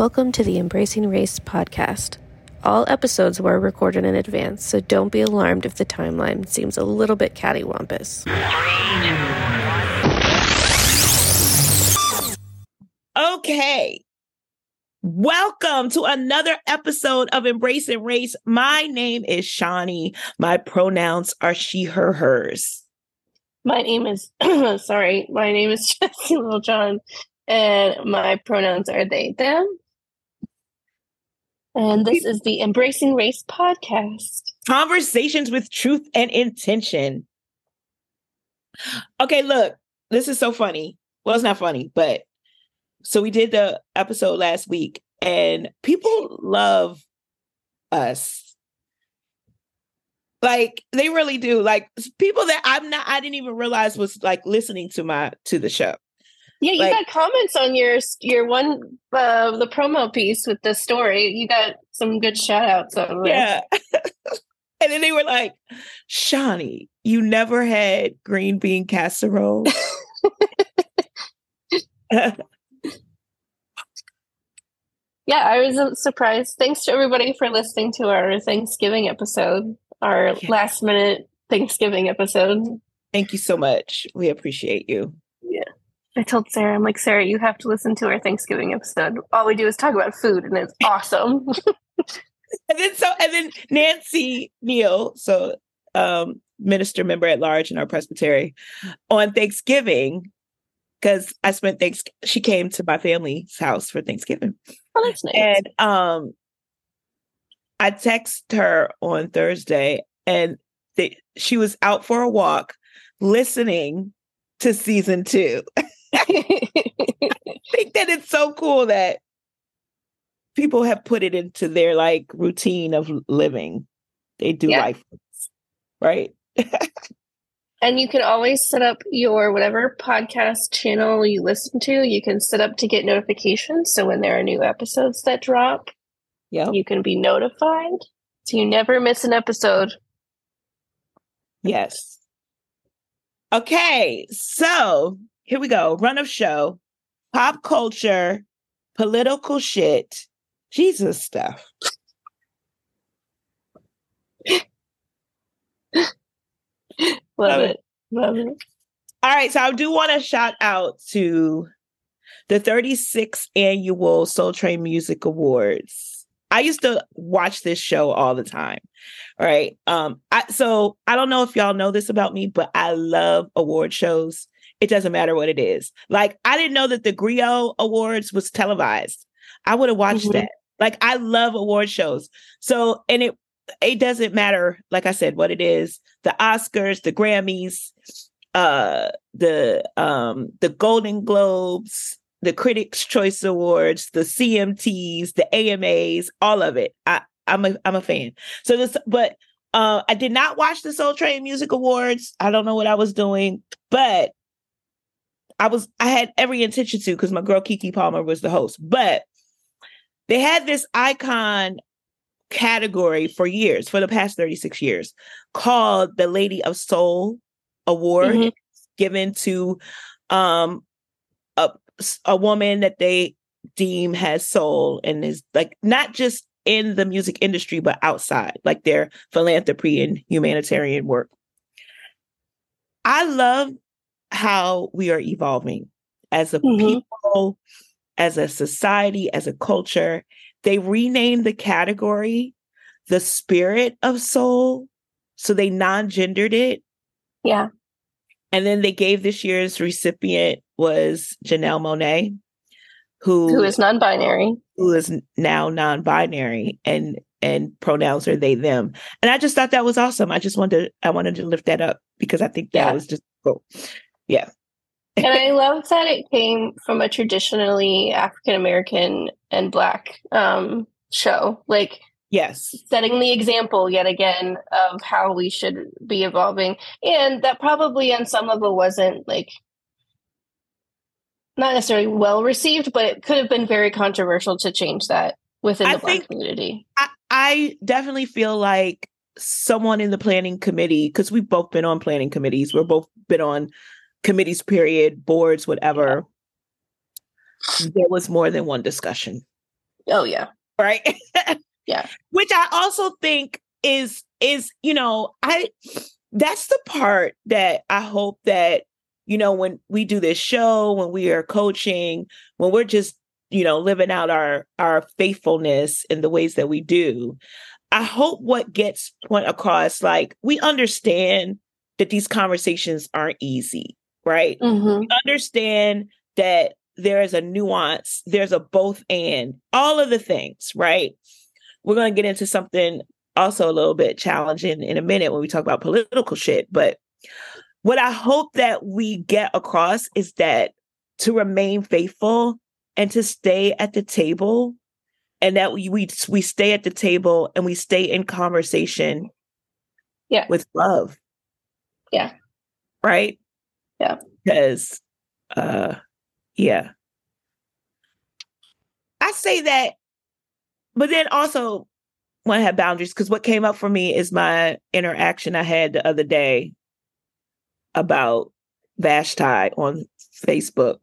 Welcome to the Embracing Race podcast. All episodes were recorded in advance, so don't be alarmed if the timeline seems a little bit cattywampus. Okay. Welcome to another episode of Embracing Race. My name is Shawnee. My pronouns are she, her, hers. My name is, sorry, my name is Jesse Littlejohn, and my pronouns are they, them. And this is the Embracing Race podcast. Conversations with truth and intention. Okay, look, this is so funny. Well, it's not funny, but so we did the episode last week, and people love us. Like they really do. Like people that I'm not, I didn't even realize was like listening to my to the show. Yeah, you Like- got comments on your your one uh, the promo piece with the story. You got some good shout outs on. Yeah. and then they were like, Shawnee, you never had green bean casserole. Yeah, I was uh, surprised. Thanks to everybody for listening to our Thanksgiving episode, our Yeah. last minute Thanksgiving episode. Thank you so much. We appreciate you. I told Sarah, I'm like, Sarah, you have to listen to our Thanksgiving episode. All we do is talk about food, and it's awesome. And then so and then Nancy Neal, so um minister member at large in our presbytery, on Thanksgiving, because I spent thanks she came to my family's house for Thanksgiving. oh, that's nice. And um I text her on Thursday and th- she was out for a walk listening to season two. I think that it's so cool that people have put it into their like routine of living. They do Yeah. life, right? And you can always set up your whatever podcast channel you listen to, you can set up to get notifications. So when there are new episodes that drop, Yeah. you can be notified. So you never miss an episode. Yes. Okay, so here we go. Run of show, pop culture, political shit, Jesus stuff. Love it. Love it. All right, so I do want to shout out to the 36th annual Soul Train Music Awards. I used to watch this show all the time. All right. Um, I so I don't know if y'all know this about me, but I love award shows. It doesn't matter what it is. Like I didn't know that the Griot Awards was televised. I would have watched Mhm. that. Like I love award shows. So and it it doesn't matter, like I said, what it is. The Oscars, the Grammys, uh the um the Golden Globes, the Critics Choice Awards, the CMTs, the AMAs, all of it. I I'm a I'm a fan. So this but uh I did not watch the Soul Train Music Awards. I don't know what I was doing, but I was I had every intention to because my girl Keke Palmer was the host. But they had this icon category for years, for the past 36 years, called the Lady of Soul Award, Mhm. given to um a a woman that they deem has soul and is like not just in the music industry but outside, like their philanthropy and humanitarian work. I love how we are evolving as a Mhm. people, as a society, as a culture. They renamed the category the spirit of soul. So they non gendered it. Yeah. And then they gave this year's recipient was Janelle Monáe, who, Who is non binary. who is now non-binary and and pronouns are they them. And I just thought that was awesome. I just wanted to, I wanted to lift that up because I think that Yeah. was just cool. Yeah. and I love that it came from a traditionally African American and Black um, show. Like Yes. setting the example yet again of how we should be evolving. And that probably on some level wasn't like not necessarily well received, but it could have been very controversial to change that within I the black think- community. I, I definitely feel like someone in the planning committee, because we've both been on planning committees, we're both been on committees, period, boards, whatever. There was more than one discussion. Oh yeah. Right? Yeah. Which I also think is is, you know, I that's the part that I hope that you know when we do this show, when we are coaching, when we're just, you know, living out our our faithfulness in the ways that we do, I hope what gets point across like we understand that these conversations aren't easy, right? Mm-hmm. We understand that there is a nuance, there's a both and all of the things, right? We're going to get into something also a little bit challenging in a minute when we talk about political shit. But what I hope that we get across is that to remain faithful and to stay at the table and that we we, we stay at the table and we stay in conversation Yeah. with love Yeah. right Yeah. because uh yeah i say that but then also want to have boundaries because what came up for me is my interaction i had the other day about vashti on facebook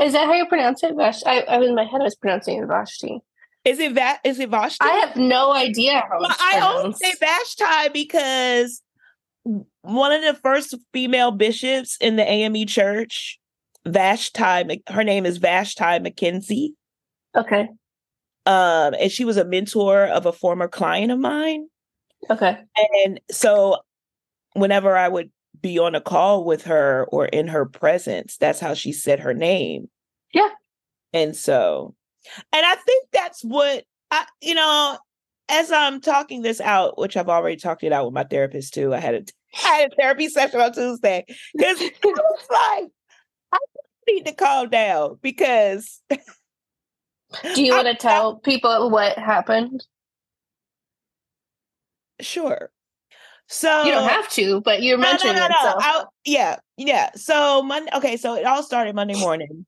Is that how you pronounce it? Vash? I, I was in my head. I was pronouncing it Vashti. is it va- is it vashti I have no idea how Well, I only pronounced. say Vashti because one of the first female bishops in the AME church, Vashti, her name is Vashti McKenzie. Okay. Um, and she was a mentor of a former client of mine. Okay. And so whenever I would be on a call with her or in her presence, that's how she said her name. Yeah. And so, and I think that's what I, you know, as I'm talking this out, which I've already talked it out with my therapist too. I had a, I had a therapy session on Tuesday because I was like, I need to calm down because Do you want to tell people what happened? sure. So You don't have to, but you're no, no, mentioning no, it. no. So. I- yeah, yeah. So Monday. Okay, so it all started Monday morning,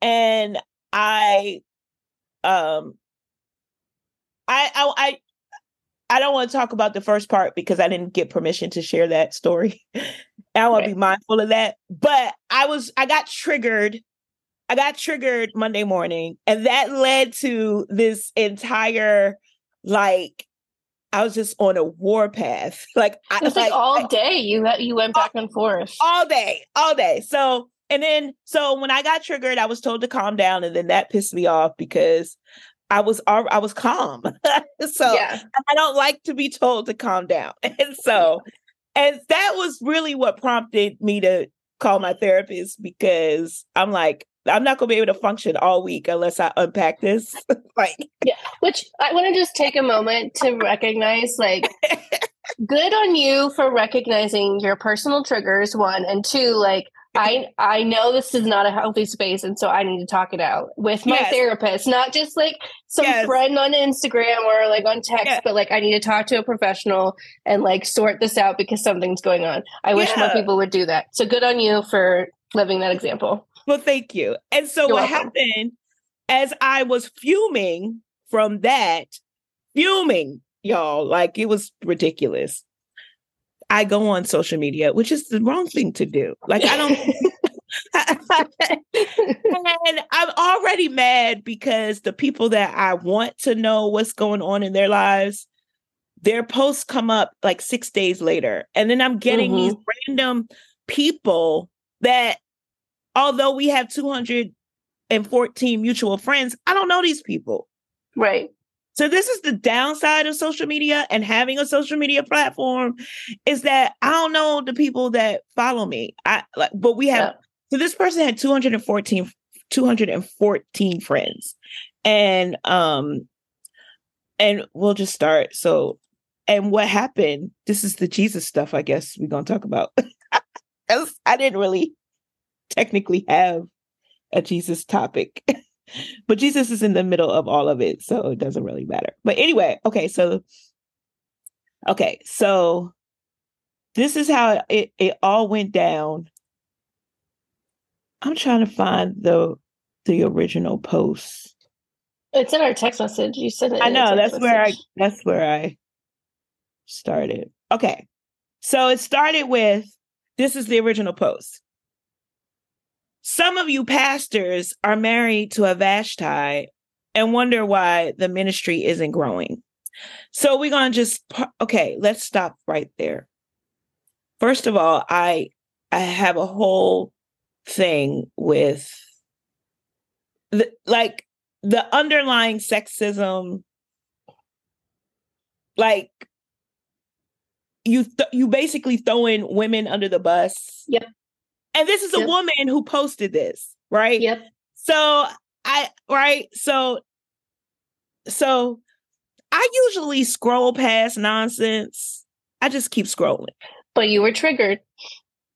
and I, um, I, I, I, I don't want to talk about the first part because I didn't get permission to share that story. I want to be mindful of that. But I was, I got triggered. I got triggered Monday morning, and that led to this entire like. I was just on a war path. Like I It was like, all I- day you you went back and forth. all day, all day. So, and then, so when I got triggered, I was told to calm down, and then that pissed me off because I was I was calm. so yeah. I don't like to be told to calm down, and so, and that was really what prompted me to call my therapist because I'm like, I'm not gonna be able to function all week unless I unpack this. like, yeah, Which I want to just take a moment to recognize like good on you for recognizing your personal triggers one and two like I I know this is not a healthy space and so I need to talk it out with my Yes. therapist not just like some Yes. friend on Instagram or like on text Yeah. but like I need to talk to a professional and like sort this out because something's going on. I wish more people would do that. So good on you for living that example. Well, thank you. And so You're what welcome. happened as I was fuming from that, fuming, y'all, like it was ridiculous. I go on social media, which is the wrong thing to do. Like I don't and I'm already mad because the people that I want to know what's going on in their lives, their posts come up like six days later. And then I'm getting these mm-hmm. random people that, although we have 214 mutual friends, I don't know these people. right. So this is the downside of social media and having a social media platform is that I don't know the people that follow me. I like, but we have Yeah. so this person had 214 214 friends. And um and we'll just start. So and what happened? This is the Jesus stuff, I guess we're gonna talk about. I didn't really technically have a Jesus topic. but Jesus is in the middle of all of it, so it doesn't really matter. But anyway, okay, so okay, so this is how it, it all went down. I'm trying to find the the original post. It's in our text message. You said it. I know that's where I that's where I started. Okay. So it started with this is the original post. Some of you pastors are married to a Vashti and wonder why the ministry isn't growing. So we're going to just okay, let's stop right there. First of all, I I have a whole thing with the, like the underlying sexism like you th- you basically throwing women under the bus. Yep. And this is a Yep. woman who posted this, right? Yep. So I right so so I usually scroll past nonsense. I just keep scrolling. But you were triggered.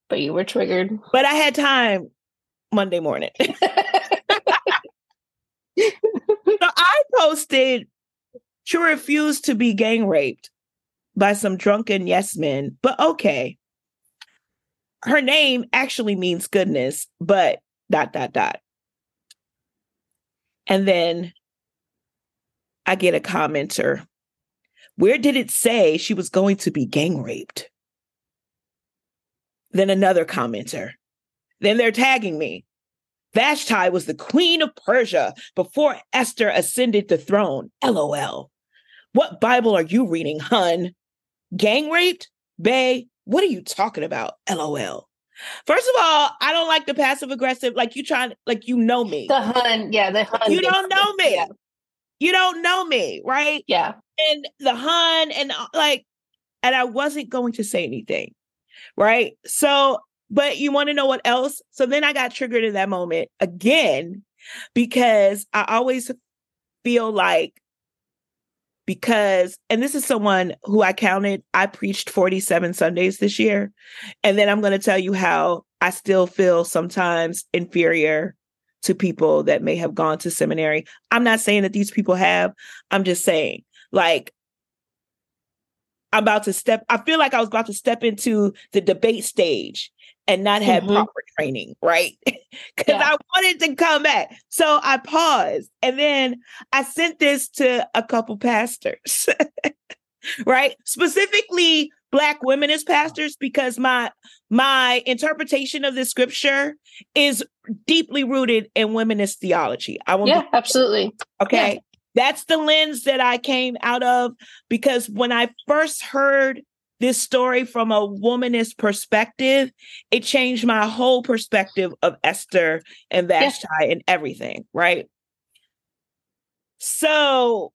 But you were triggered. But I had time Monday morning. so I posted she refused to be gang raped by some drunken yes men. But okay. Her name actually means goodness, but dot dot dot. And then I get a commenter. Where did it say she was going to be gang raped? Then another commenter. Then they're tagging me. Vashti was the queen of Persia before Esther ascended the throne. LOL. What Bible are you reading, hun? Gang raped? Bay, what are you talking about? LOL. First of all, I don't like the passive aggressive, like you trying, like you know me. The hun, yeah, the hun. You don't know me. Yeah. You don't know me, right? yeah. and the hun and uh, like and i wasn't going to say anything right so but you want to know what else so then i got triggered in that moment again because i always feel like because and this is someone who i counted i preached 47 sundays this year. And then i'm going to tell you how i still feel sometimes inferior to people that may have gone to seminary. I'm not saying that these people have. I'm just saying like I'm about to step, I feel like I was about to step into the debate stage and not have Mhm. proper training, right? Because Yeah. I wanted to come back. So I paused and then I sent this to a couple pastors, right? Specifically black women as pastors, because my my interpretation of the scripture is deeply rooted in womanist theology. I want Yeah, absolutely. Okay. That's the lens that I came out of because when I first heard this story from a womanist perspective, it changed my whole perspective of Esther and Yeah. Vashti and everything, right? So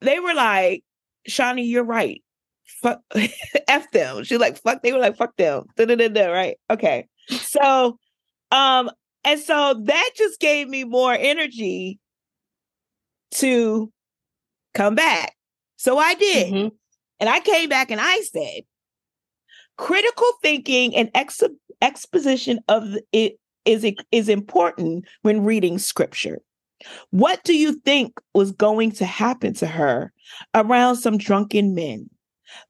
they were like, Shawnee, you're right. Fuck F them. She's like, fuck, they were like, fuck them. Da-da-da-da, right? Okay. So um, and so that just gave me more energy to come back. So I did. Mhm. And I came back and I said, critical thinking and ex- exposition of it is, is important when reading scripture. What do you think was going to happen to her around some drunken men?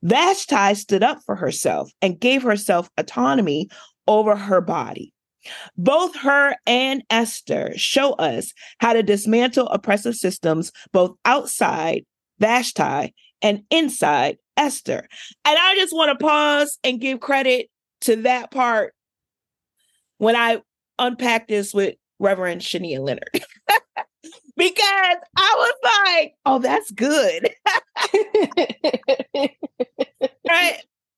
Vashti stood up for herself and gave herself autonomy over her body. Both her and Esther show us how to dismantle oppressive systems both outside Vashti and inside Esther. And I just want to pause and give credit to that part when I unpack this with Reverend Shania Leonard. because I was like, oh, that's good. right?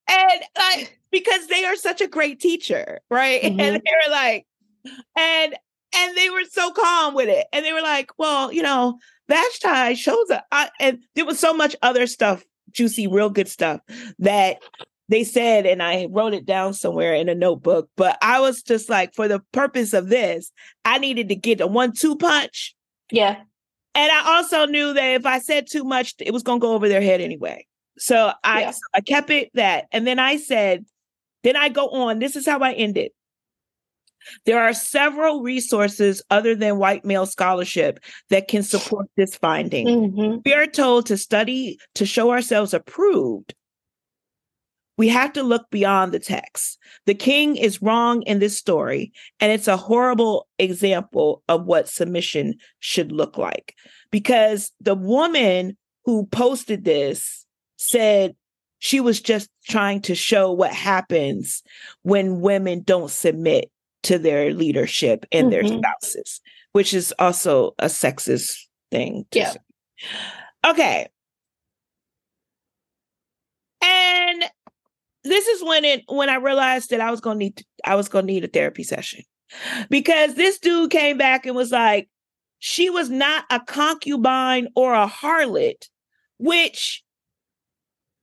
And like because they are such a great teacher, right? And Mhm. they were like, and and they were so calm with it, and they were like, well, you know, Vashti shows up, I, and there was so much other stuff, juicy, real good stuff that they said, and I wrote it down somewhere in a notebook. But I was just like, for the purpose of this, I needed to get a one-two punch. yeah. And I also knew that if I said too much, it was going to go over their head anyway. So I Yeah. so I kept it that. And then I said, then I go on. This is how I ended. There are several resources other than white male scholarship that can support this finding. Mhm. We are told to study to show ourselves approved. We have to look beyond the text. The king is wrong in this story, and it's a horrible example of what submission should look like. Because the woman who posted this said she was just trying to show what happens when women don't submit to their leadership and their Mhm. spouses, which is also a sexist thing. Yeah. say. Okay. And this is when it when I realized that I was gonna need I was gonna need a therapy session. Because this dude came back and was like, she was not a concubine or a harlot, which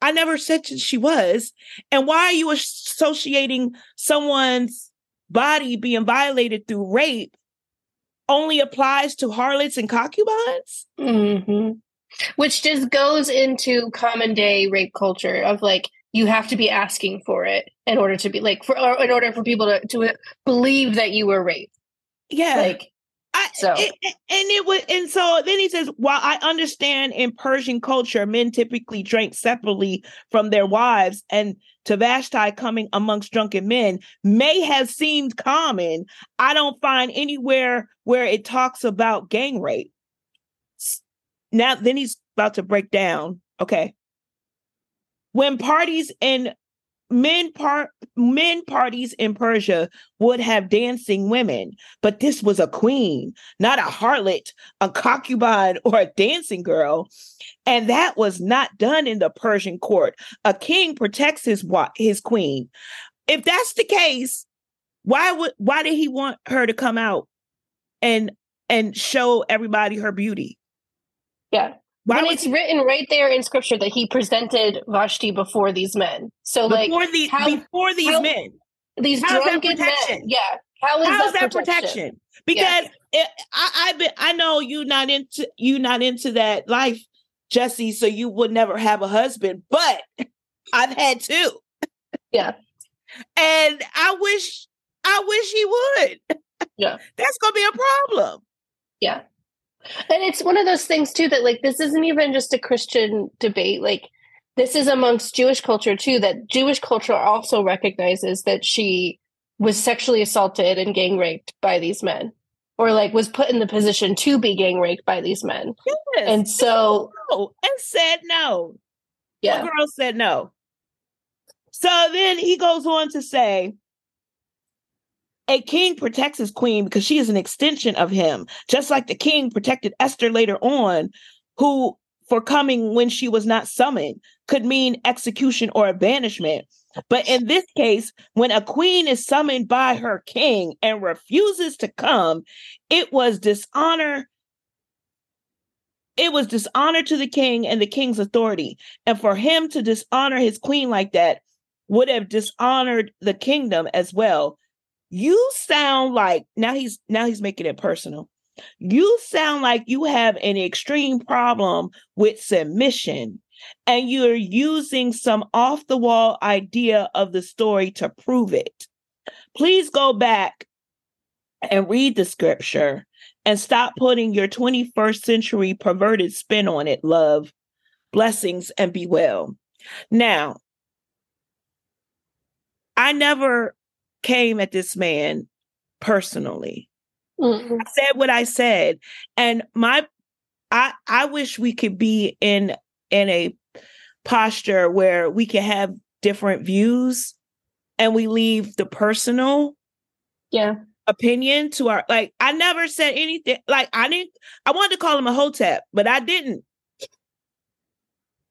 I never said she was. And why are you associating someone's body being violated through rape only applies to harlots and concubines? hmm Which just goes into common day rape culture of like you have to be asking for it in order to be like for or in order for people to, to believe that you were raped. Yeah. Like I, So- it- and it was, and so then he says, while I understand in Persian culture, men typically drank separately from their wives, and Tavashti coming amongst drunken men may have seemed common. I don't find anywhere where it talks about gang rape. Now, then he's about to break down. Okay. When parties in men part men parties in Persia would have dancing women, but this was a queen, not a harlot, a concubine, or a dancing girl. And that was not done in the Persian court. A king protects his his queen. If that's the case, why would why did he want her to come out and and show everybody her beauty? yeah. Why would it's written right there in scripture that he presented Vashti before these men. So like before these how- before these how- men? these that drunken men. Yeah. How is that, that protection? protection? Because it, I, I, been, I know you not into you not into that life, Jesse. So you would never have a husband, but I've had two, Yeah. and I wish, I wish he would. Yeah. that's gonna be a problem. Yeah. And it's one of those things too that like this isn't even just a Christian debate. Like this is amongst Jewish culture too, that Jewish culture also recognizes that she was sexually assaulted and gang raped by these men. Or like was put in the position to be gang raped by these men. Yes. And so no, and said no. yeah. The girl said no. So then he goes on to say, a king protects his queen because she is an extension of him, just like the king protected Esther later on, who, for coming when she was not summoned, could mean execution or banishment. But in this case, when a queen is summoned by her king and refuses to come, it was dishonor. It was dishonor to the king and the king's authority. And for him to dishonor his queen like that would have dishonored the kingdom as well. You sound like now he's now he's making it personal. You sound like you have an extreme problem with submission and you're using some off the wall idea of the story to prove it. Please go back and read the scripture and stop putting your 21st century perverted spin on it, love. Blessings and be well. Now, I never came at this man personally. Mm-mm. I said what I said, and my I I wish we could be in in a posture where we can have different views and we leave the personal Yeah. opinion to our like I never said anything like I didn't I wanted to call him a hotep, but I didn't.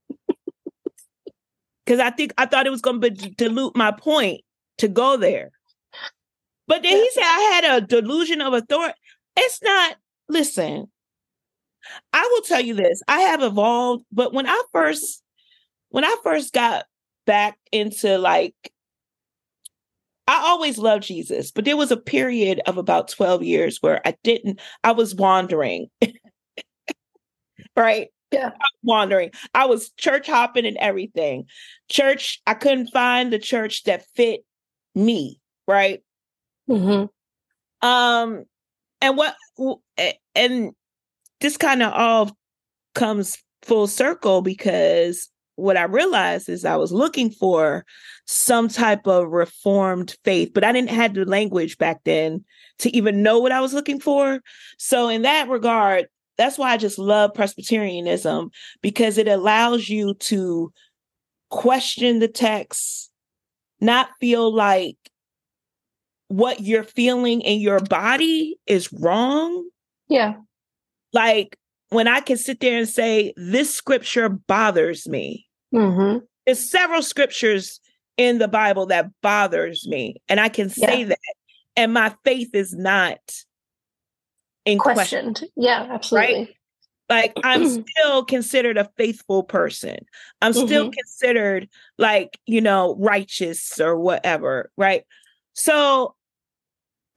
Cuz I think I thought it was going to dilute my point to go there. But then he said I had a delusion of authority. It's not listen. I will tell you this. I have evolved, but when I first when I first got back into like I always loved Jesus, but there was a period of about 12 years where I didn't, I was wandering. right? Yeah. Wandering. I was church hopping and everything. Church, I couldn't find the church that fit me, right? Hmm Um, and what and this kind of all comes full circle because what I realized is I was looking for some type of reformed faith, but I didn't have the language back then to even know what I was looking for. So in that regard, that's why I just love Presbyterianism because it allows you to question the text, not feel like what you're feeling in your body is wrong. Yeah. Like when I can sit there and say, this scripture bothers me. Mm-hmm. There's several scriptures in the Bible that bothers me. And I can say Yeah. that. And my faith is not in question. Questioned. Yeah, absolutely. Like I'm still considered a faithful person. I'm still considered like, you know, righteous or whatever, right? So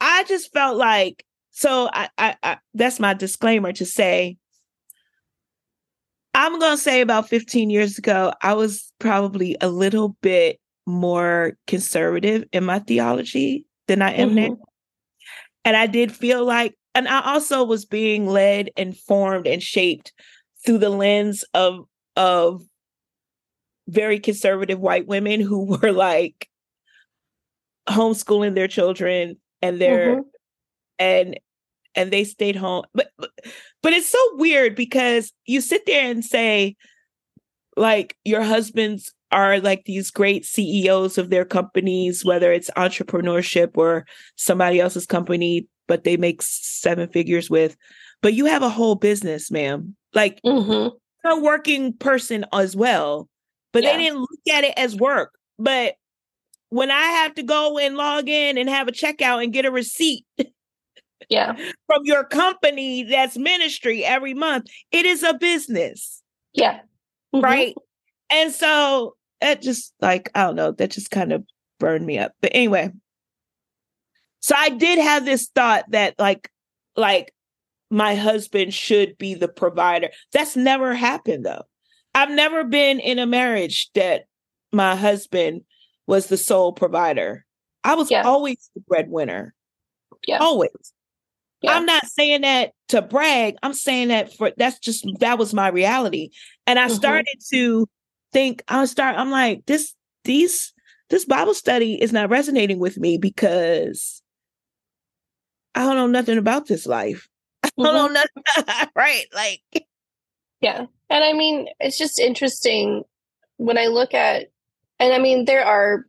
I just felt like so I, I, I that's my disclaimer to say I'm going to say about 15 years ago I was probably a little bit more conservative in my theology than I am now. Mhm. And I did feel like, and I also was being led and formed and shaped through the lens of of very conservative white women who were like homeschooling their children and their Mhm. and and they stayed home. But but, but it's so weird because you sit there and say like your husbands are like these great CEOs of their companies, whether it's entrepreneurship or somebody else's company, but they make seven figures with. But you have a whole business, ma'am. Like Mhm. a working person as well, but Yeah. they didn't look at it as work. But when I have to go and log in and have a checkout and get a receipt Yeah. from your company that's ministry every month, it is a business, Yeah. Mhm. right? And so that just like, I don't know, that just kind of burned me up. But anyway, so I did have this thought that like, like my husband should be the provider. That's never happened though. I've never been in a marriage that my husband was the sole provider. I was Yeah. always the breadwinner. Yeah. Always. Yeah. I'm not saying that to brag. I'm saying that for that's just that was my reality. And I Mhm. started to think I start I'm like this these this Bible study is not resonating with me because I don't know nothing about this life. I don't know nothing right like Yeah. And I mean, it's just interesting when I look at, and I mean, there are,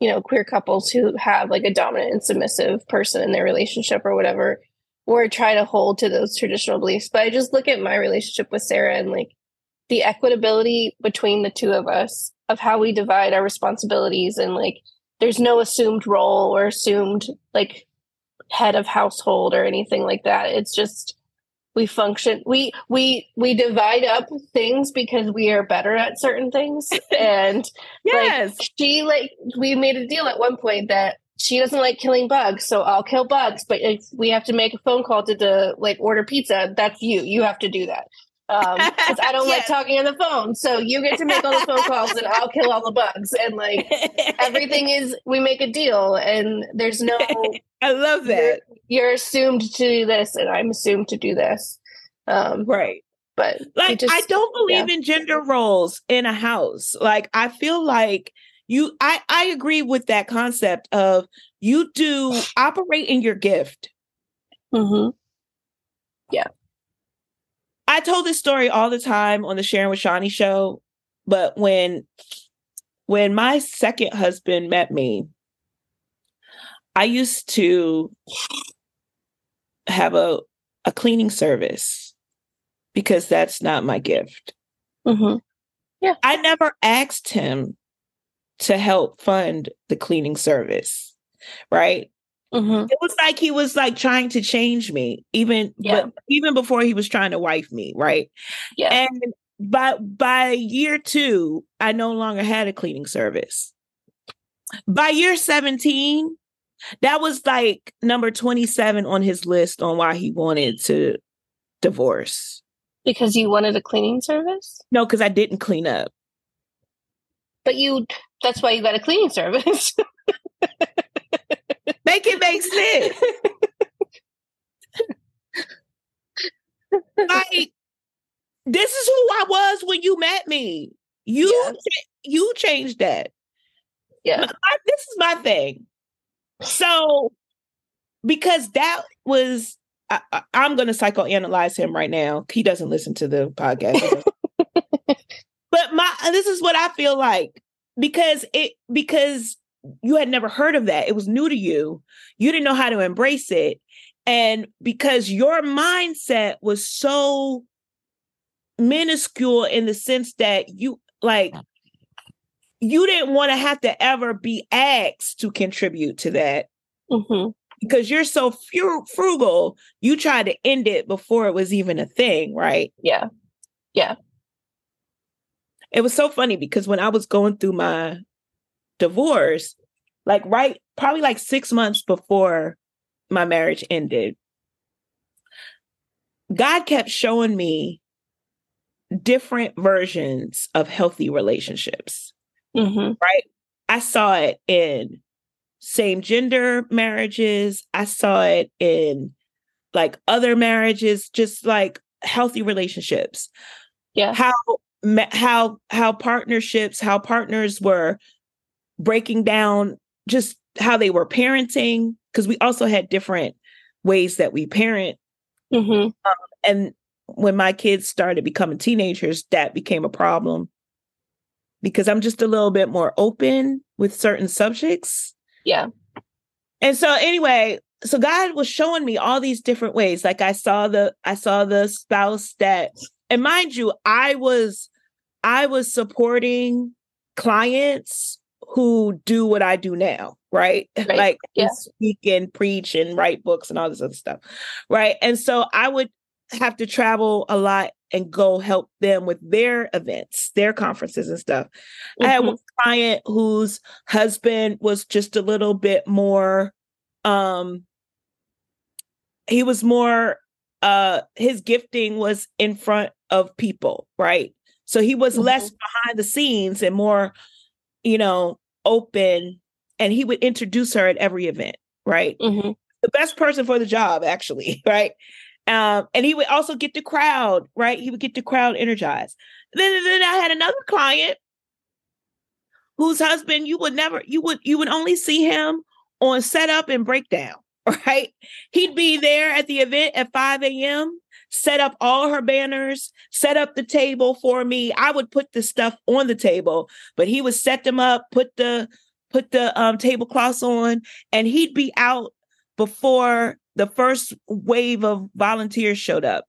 you know, queer couples who have like a dominant and submissive person in their relationship or whatever, or try to hold to those traditional beliefs. But I just look at my relationship with Sarah and like the equitability between the two of us of how we divide our responsibilities and like there's no assumed role or assumed like head of household or anything like that. It's just we function we we we divide up things because we are better at certain things. And yes. like she like we made a deal at one point that she doesn't like killing bugs so i'll kill bugs. But if we have to make a phone call to, to like order pizza that's you. You have to do that um because i don't like talking on the phone so you get to make all the phone calls and i'll kill all the bugs and like everything is we make a deal and there's no I love that. you're assumed to do this and i'm assumed to do this um Right. but like just- i don't believe yeah. in gender roles in a house like i feel like you i i agree with that concept of you do operate in your gift Mhm. I told this story all the time on the sharon with shawnee show but when when my second husband met me i used to have a a cleaning service because that's not my gift Mhm. I never asked him to help fund the cleaning service. Right. Mhm. It was like he was like trying to change me, even Yeah. but even before he was trying to wife me, right? Yeah. And by by year two, I no longer had a cleaning service. By year 17, that was like number 27 on his list on why he wanted to divorce. because you wanted a cleaning service No, because I didn't clean up. but you that's why you got a cleaning service Make it make sense. like this is who I was when you met me. You you changed that. yeah this is my thing. So because that was I, I'm going to psychoanalyze him right now. He doesn't listen to the podcast. but my this is what I feel like because it because you had never heard of that. It was new to you. You didn't know how to embrace it. And because your mindset was so minuscule in the sense that you like you didn't want to have to ever be asked to contribute to that Mm-hmm. because you're so frugal you tried to end it before it was even a thing right yeah Yeah. it was so funny because when i was going through my divorce like right probably like six months before my marriage ended god kept showing me different versions of healthy relationships Mm-hmm. right? I saw it in same gender marriages. I saw it in like other marriages, just like healthy relationships. Yeah. How how how partnerships, how partners were breaking down just how they were parenting because we also had different ways that we parent Mm-hmm. and when my kids started becoming teenagers that became a problem because I'm just a little bit more open with certain subjects. Yeah. And so anyway, so God was showing me all these different ways. Like I saw the I saw the spouse that and mind you, I was I was supporting clients who do what I do now, right? Right. Like Yeah. speak and preach and write books and all this other stuff. Right. And so I would have to travel a lot and go help them with their events, their conferences and stuff. I had Mhm. one client whose husband was just a little bit more um he was more uh his gifting was in front of people, right? So he was less behind the scenes and more you know, open and he would introduce her at every event, right? Mm-hmm. the best person for the job, actually, right? Um, and he would also get the crowd, right? He would get the crowd energized. Then, then I had another client whose husband you would never, you would, you would only see him on setup and breakdown, right? He'd be there at the event at 5 a.m., set up all her banners, set up the table for me. I would put the stuff on the table, but he would set them up, put the put the um tablecloths on, and he'd be out before the first wave of volunteers showed up.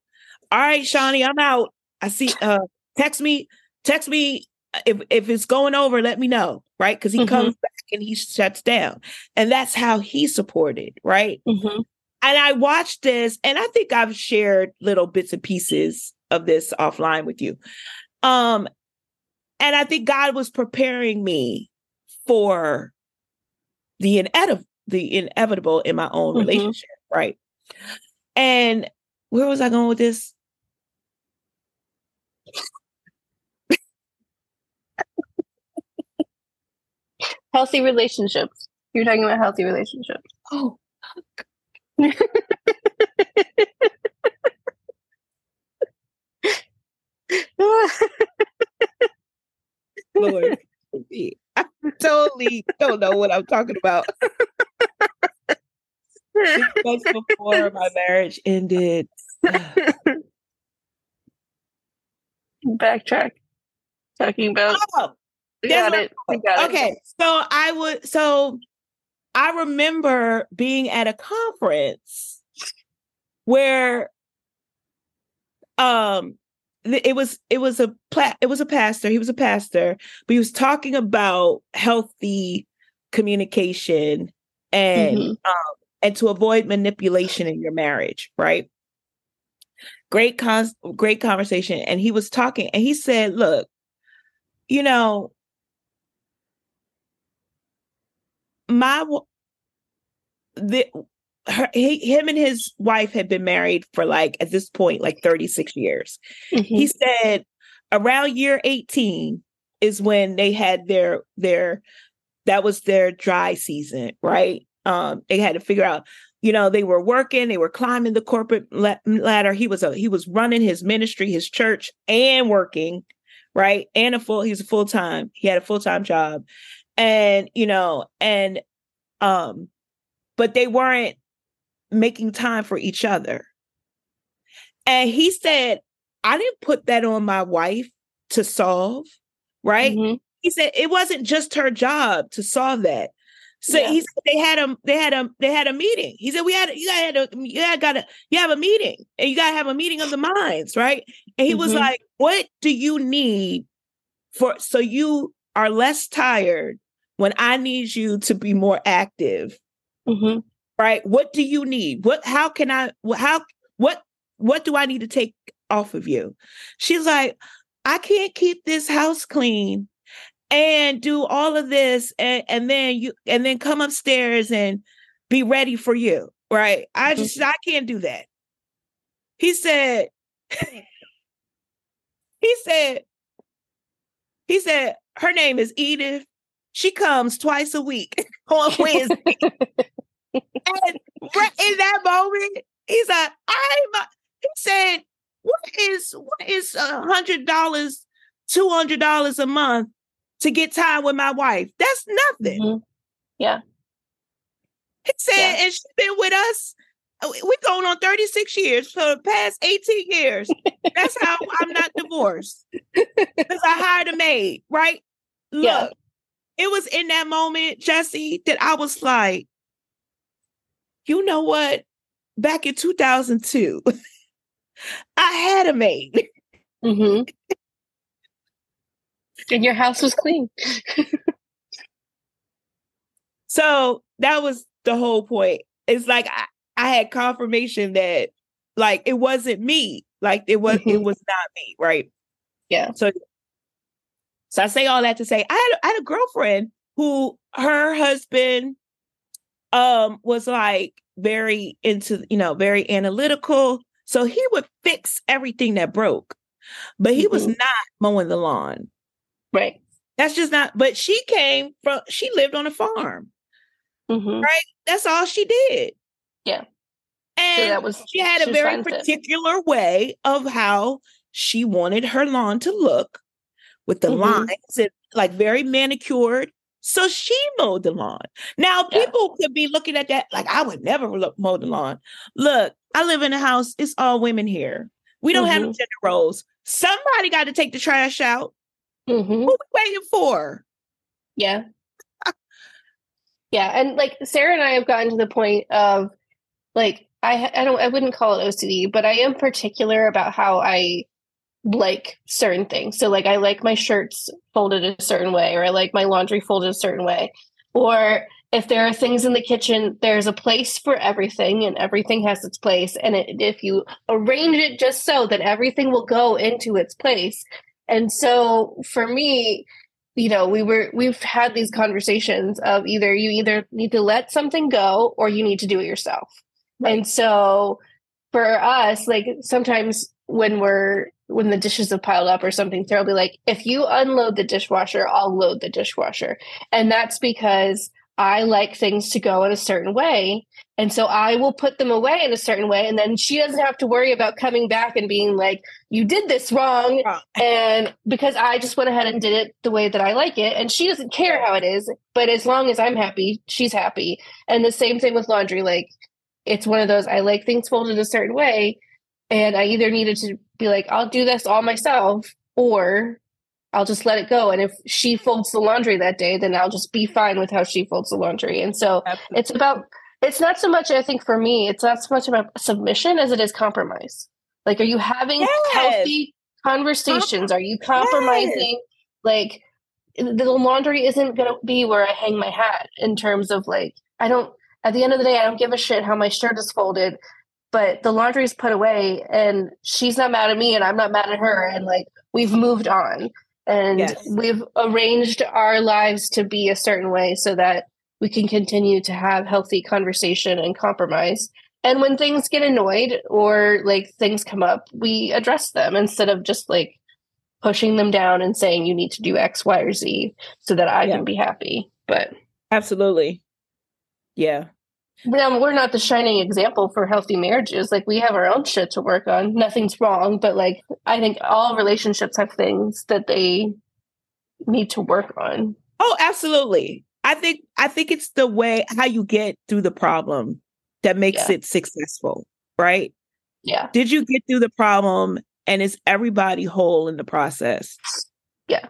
All right, Shawnee, I'm out. I see uh text me, text me if if it's going over, let me know, right? Because he Mhm. comes back and he shuts down. And that's how he supported, right? Mm-hmm. And I watched this, and I think I've shared little bits and pieces of this offline with you. Um, and I think God was preparing me for the inevitable, the inevitable in my own Mhm. relationship, right? And where was I going with this? Healthy relationships. You're talking about healthy relationships. Oh, Lord. I totally don't know what I'm talking about. Six months before my marriage ended. Backtrack. Talking about. Oh, got it. We got it. okay. So I would so I remember being at a conference where um it was it was a pla- it was a pastor he was a pastor but he was talking about healthy communication and Mhm. um and to avoid manipulation in your marriage right great con great conversation and he was talking and he said look you know my the her, he, him and his wife had been married for like at this point like 36 years. Mhm. he said around year 18 is when they had their their that was their dry season right? Um they had to figure out you know they were working they were climbing the corporate la- ladder. He was a he was running his ministry his church and working right? And a full he's a full-time he had a full-time job and you know and um but they weren't making time for each other and he said i didn't put that on my wife to solve right Mhm. he said it wasn't just her job to solve that So Yeah. he said they had a they had a they had a meeting. He said we had you had a you had got to you have a meeting and you got to have a meeting of the minds, right? And he was Mhm. like, "What do you need for so you are less tired when I need you to be more active, hmm right? What do you need? What how can I how what what do I need to take off of you?" She's like, "I can't keep this house clean and do all of this and, and then you and then come upstairs and be ready for you right i Mhm. just i can't do that he said he said he said her name is edith she comes twice a week on wednesday and in that moment he's like i'm he said what is what is a hundred dollars two hundred dollars a month to get time with my wife. That's nothing. Mhm. He said, Yeah. and she's been with us. uh, we- We're going on 36 years for the past 18 years. That's how I'm not divorced. Because I hired a maid, right? Look, Yeah. It was in that moment, Jesse, that I was like, you know what? Back in 2002, I had a maid. hmm And your house was clean. So that was the whole point. It's like I, I had confirmation that like it wasn't me. Like it was it Mhm. was not me, right? Yeah. So so I say all that to say I had I had a girlfriend who her husband um was like very into, you know, very analytical. So he would fix everything that broke. But he was Mhm. not mowing the lawn. Right. That's just not but she came from she lived on a farm. hmm That's all she did. Yeah. And So that was she had she a very fine with it. particular way of how she wanted her lawn to look with the Mhm. lines and like very manicured. So she mowed the lawn. Now Yeah. people could be looking at that like I would never look, mow the lawn. Look, I live in a house. It's all women here. We don't have no Mhm. gender roles. Somebody got to take the trash out. hmm Who we waiting for? Yeah. Yeah, and like Sarah and I have gotten to the point of like I I don't I wouldn't call it OCD, but I am particular about how I like certain things. So like I like my shirts folded a certain way or I like my laundry folded a certain way. Or if there are things in the kitchen, there's a place for everything and everything has its place and it, if you arrange it just so that everything will go into its place. And so for me, you know we were we've had these conversations of either you either need to let something go or you need to do it yourself and so for us like sometimes when we're when the dishes have piled up or something will be like if you unload the dishwasher i'll load the dishwasher. And that's because i like things to go in a certain way. And so i will put them away in a certain way. And then she doesn't have to worry about coming back and being like you did this wrong. And because I just went ahead and did it the way that I like it, and she doesn't care how it is, but as long as I'm happy, she's happy. And the same thing with laundry. Like, it's one of those I like things folded a certain way, and I either needed to be like, I'll do this all myself, or I'll just let it go. And if she folds the laundry that day, then I'll just be fine with how she folds the laundry. And so it's about, it's not so much, I think, for me, it's not so much about submission as it is compromise. Like, are you having Yes. healthy conversations? Are you compromising? Like, the laundry isn't going to be where I hang my hat in terms of like, I don't, at the end of the day, I don't give a shit how my shirt is folded, but the laundry is put away and she's not mad at me and I'm not mad at her. And like, we've moved on and Yes. we've arranged our lives to be a certain way so that we can continue to have healthy conversation and compromise. And when things get annoyed or like things come up, we address them instead of just like pushing them down and saying you need to do X, Y, or Z so that I Yeah. can be happy. But Absolutely. Yeah. Now we're not the shining example for healthy marriages. Like we have our own shit to work on. Nothing's wrong, but like I think all relationships have things that they need to work on. Oh, absolutely. I think I think it's the way how you get through the problem that makes Yeah. it successful, right? Yeah. Did you get through the problem and is everybody whole in the process? Yeah.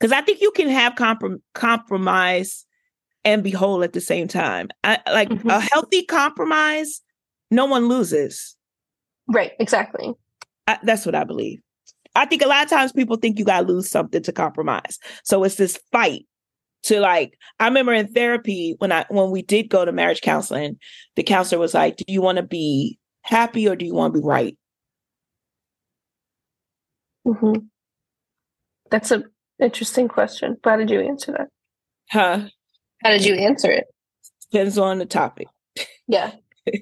Cuz I think you can have comprom- compromise and be whole at the same time. I, like Mhm. a healthy compromise, no one loses. Right, exactly. I, that's what I believe. I think a lot of times people think you got to lose something to compromise. So it's this fight to like I remember in therapy when I when we did go to marriage counseling, the counselor was like, "Do you want to be happy or do you want to be right?" hmm That's a interesting question. How did you answer that? Huh? How did you answer it? Depends on the topic. Yeah.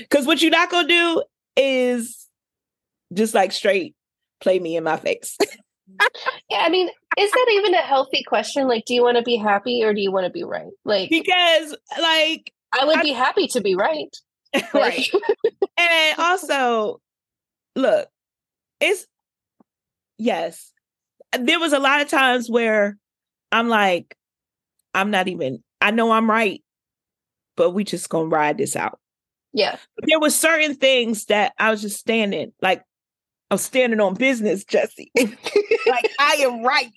Because what you're not gonna do is just like straight play me in my face. Yeah, I mean, is that even a healthy question? Like, do you want to be happy or do you want to be right? Like, because like I would I- be happy to be right. right. and also look, it's yes. There was a lot of times where I'm like, I'm not even I know I'm right, but we just gonna ride this out. yeah. There were certain things that I was just standing, like I'm standing on business, Jesse. like I am right.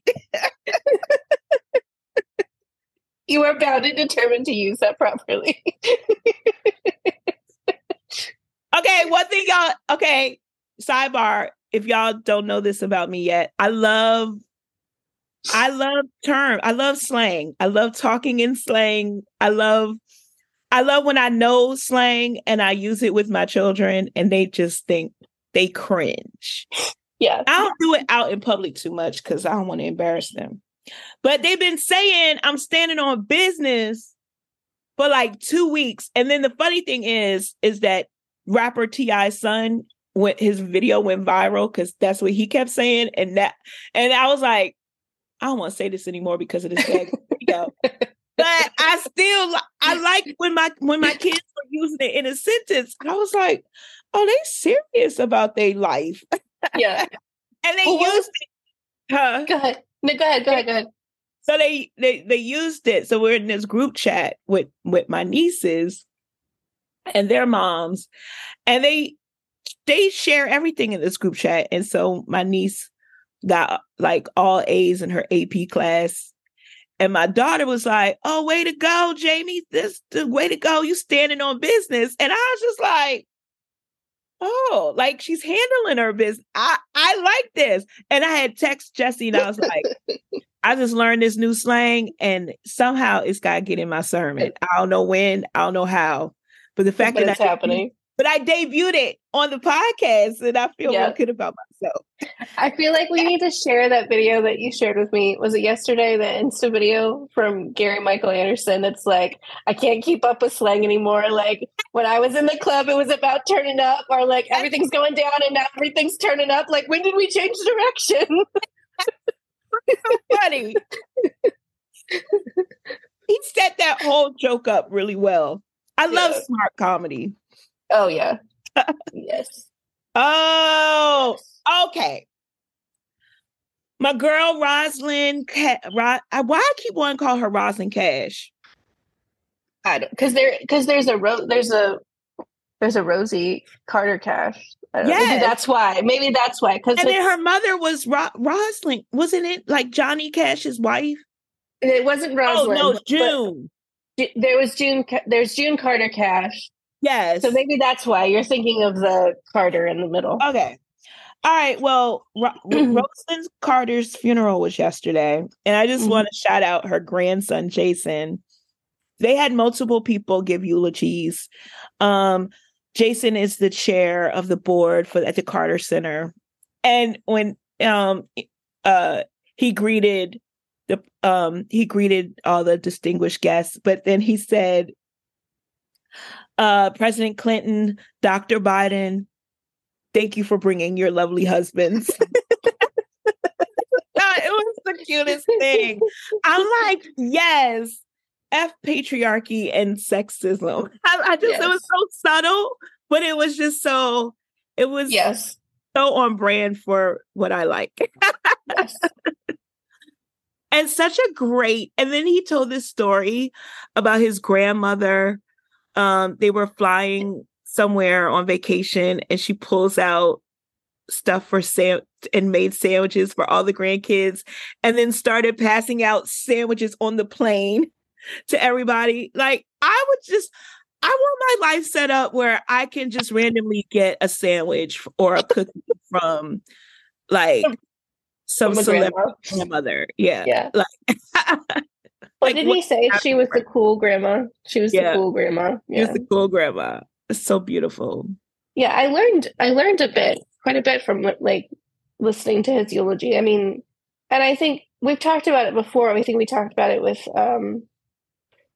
You are bound and determined to use that properly. Okay, one thing y'all okay, sidebar. If y'all don't know this about me yet, I love I love term. I love slang. I love talking in slang. I love I love when I know slang and I use it with my children and they just think they cringe. yeah. I don't do it out in public too much because I don't want to embarrass them. But they've been saying I'm standing on business for like two weeks. And then the funny thing is, is that rapper T.I.'s son went his video went viral because that's what he kept saying. And that and I was like, I don't want to say this anymore because of this bad video. But I still I like when my when my kids were using it in a sentence. I was like, oh, they serious about their life. Yeah. And they Well, used it. Huh? Go ahead. No, go ahead. Go ahead. Go ahead. So they they they used it. So we're in this group chat with with my nieces and their moms, and they they share everything in this group chat. And so my niece got like all A's in her AP class. And my daughter was like, "Oh, way to go, Jamie! This the way to go! You standing on business." And I was just like, "Oh, like she's handling her business. I I like this." And I had text Jesse, and I was like, I just learned this new slang and somehow it's got to get in my sermon. I don't know when, I don't know how, but the fact But that it's I, happening. But I debuted it on the podcast and I feel Yeah. real good about myself. I feel like we need to share that video that you shared with me. Was it yesterday? The Insta video from Gary Michael Anderson. It's like I can't keep up with slang anymore. Like when I was in the club, it was about turning up, or like everything's going down and now everything's turning up. Like when did we change direction? Funny. he set that whole joke up really well. I love smart comedy. Oh yeah, yes. Oh, okay. My girl Roslyn, Ca- Ro- I- why I keep wanting to call her Roslyn Cash? I don't because there because there's a ro- there's a there's a Rosie Carter Cash. I don't know. Maybe Yes. that's why. Maybe that's why. Because And then her mother was Ro- Roslyn, wasn't it? Like Johnny Cash's wife? it wasn't Rosalind. oh no, June. There was June. There's June Carter Cash. Yes. So maybe that's why you're thinking of the Carter in the middle. okay. All right. Well, Ro- Rosalynn Carter's funeral was yesterday, and I just Mhm. want to shout out her grandson Jason. They had multiple people give eulogies. Um, Jason is the chair of the board for at the Carter Center, and when um uh he greeted the um he greeted all the distinguished guests, but then he said, uh, President Clinton, Dr. Biden, thank you for bringing your lovely husbands. It was the cutest thing. I'm like, yes, F patriarchy and sexism. I, I just, it was so subtle, but it was just so, it was Yes. so on brand for what I like. yes. and such a great and then he told this story about his grandmother um they were flying somewhere on vacation and she pulls out stuff for sam and made sandwiches for all the grandkids and then started passing out sandwiches on the plane to everybody. Like I would just I want my life set up where I can just randomly get a sandwich or a cookie from like some From celebrity grandma. grandmother. Yeah. Yeah. Like, What did he say? She was the cool grandma. She was Yeah. the cool grandma. She was the cool grandma. It's so beautiful. Yeah, I learned I learned a bit, quite a bit from like listening to his eulogy. I mean, and I think we've talked about it before. I think we talked about it with um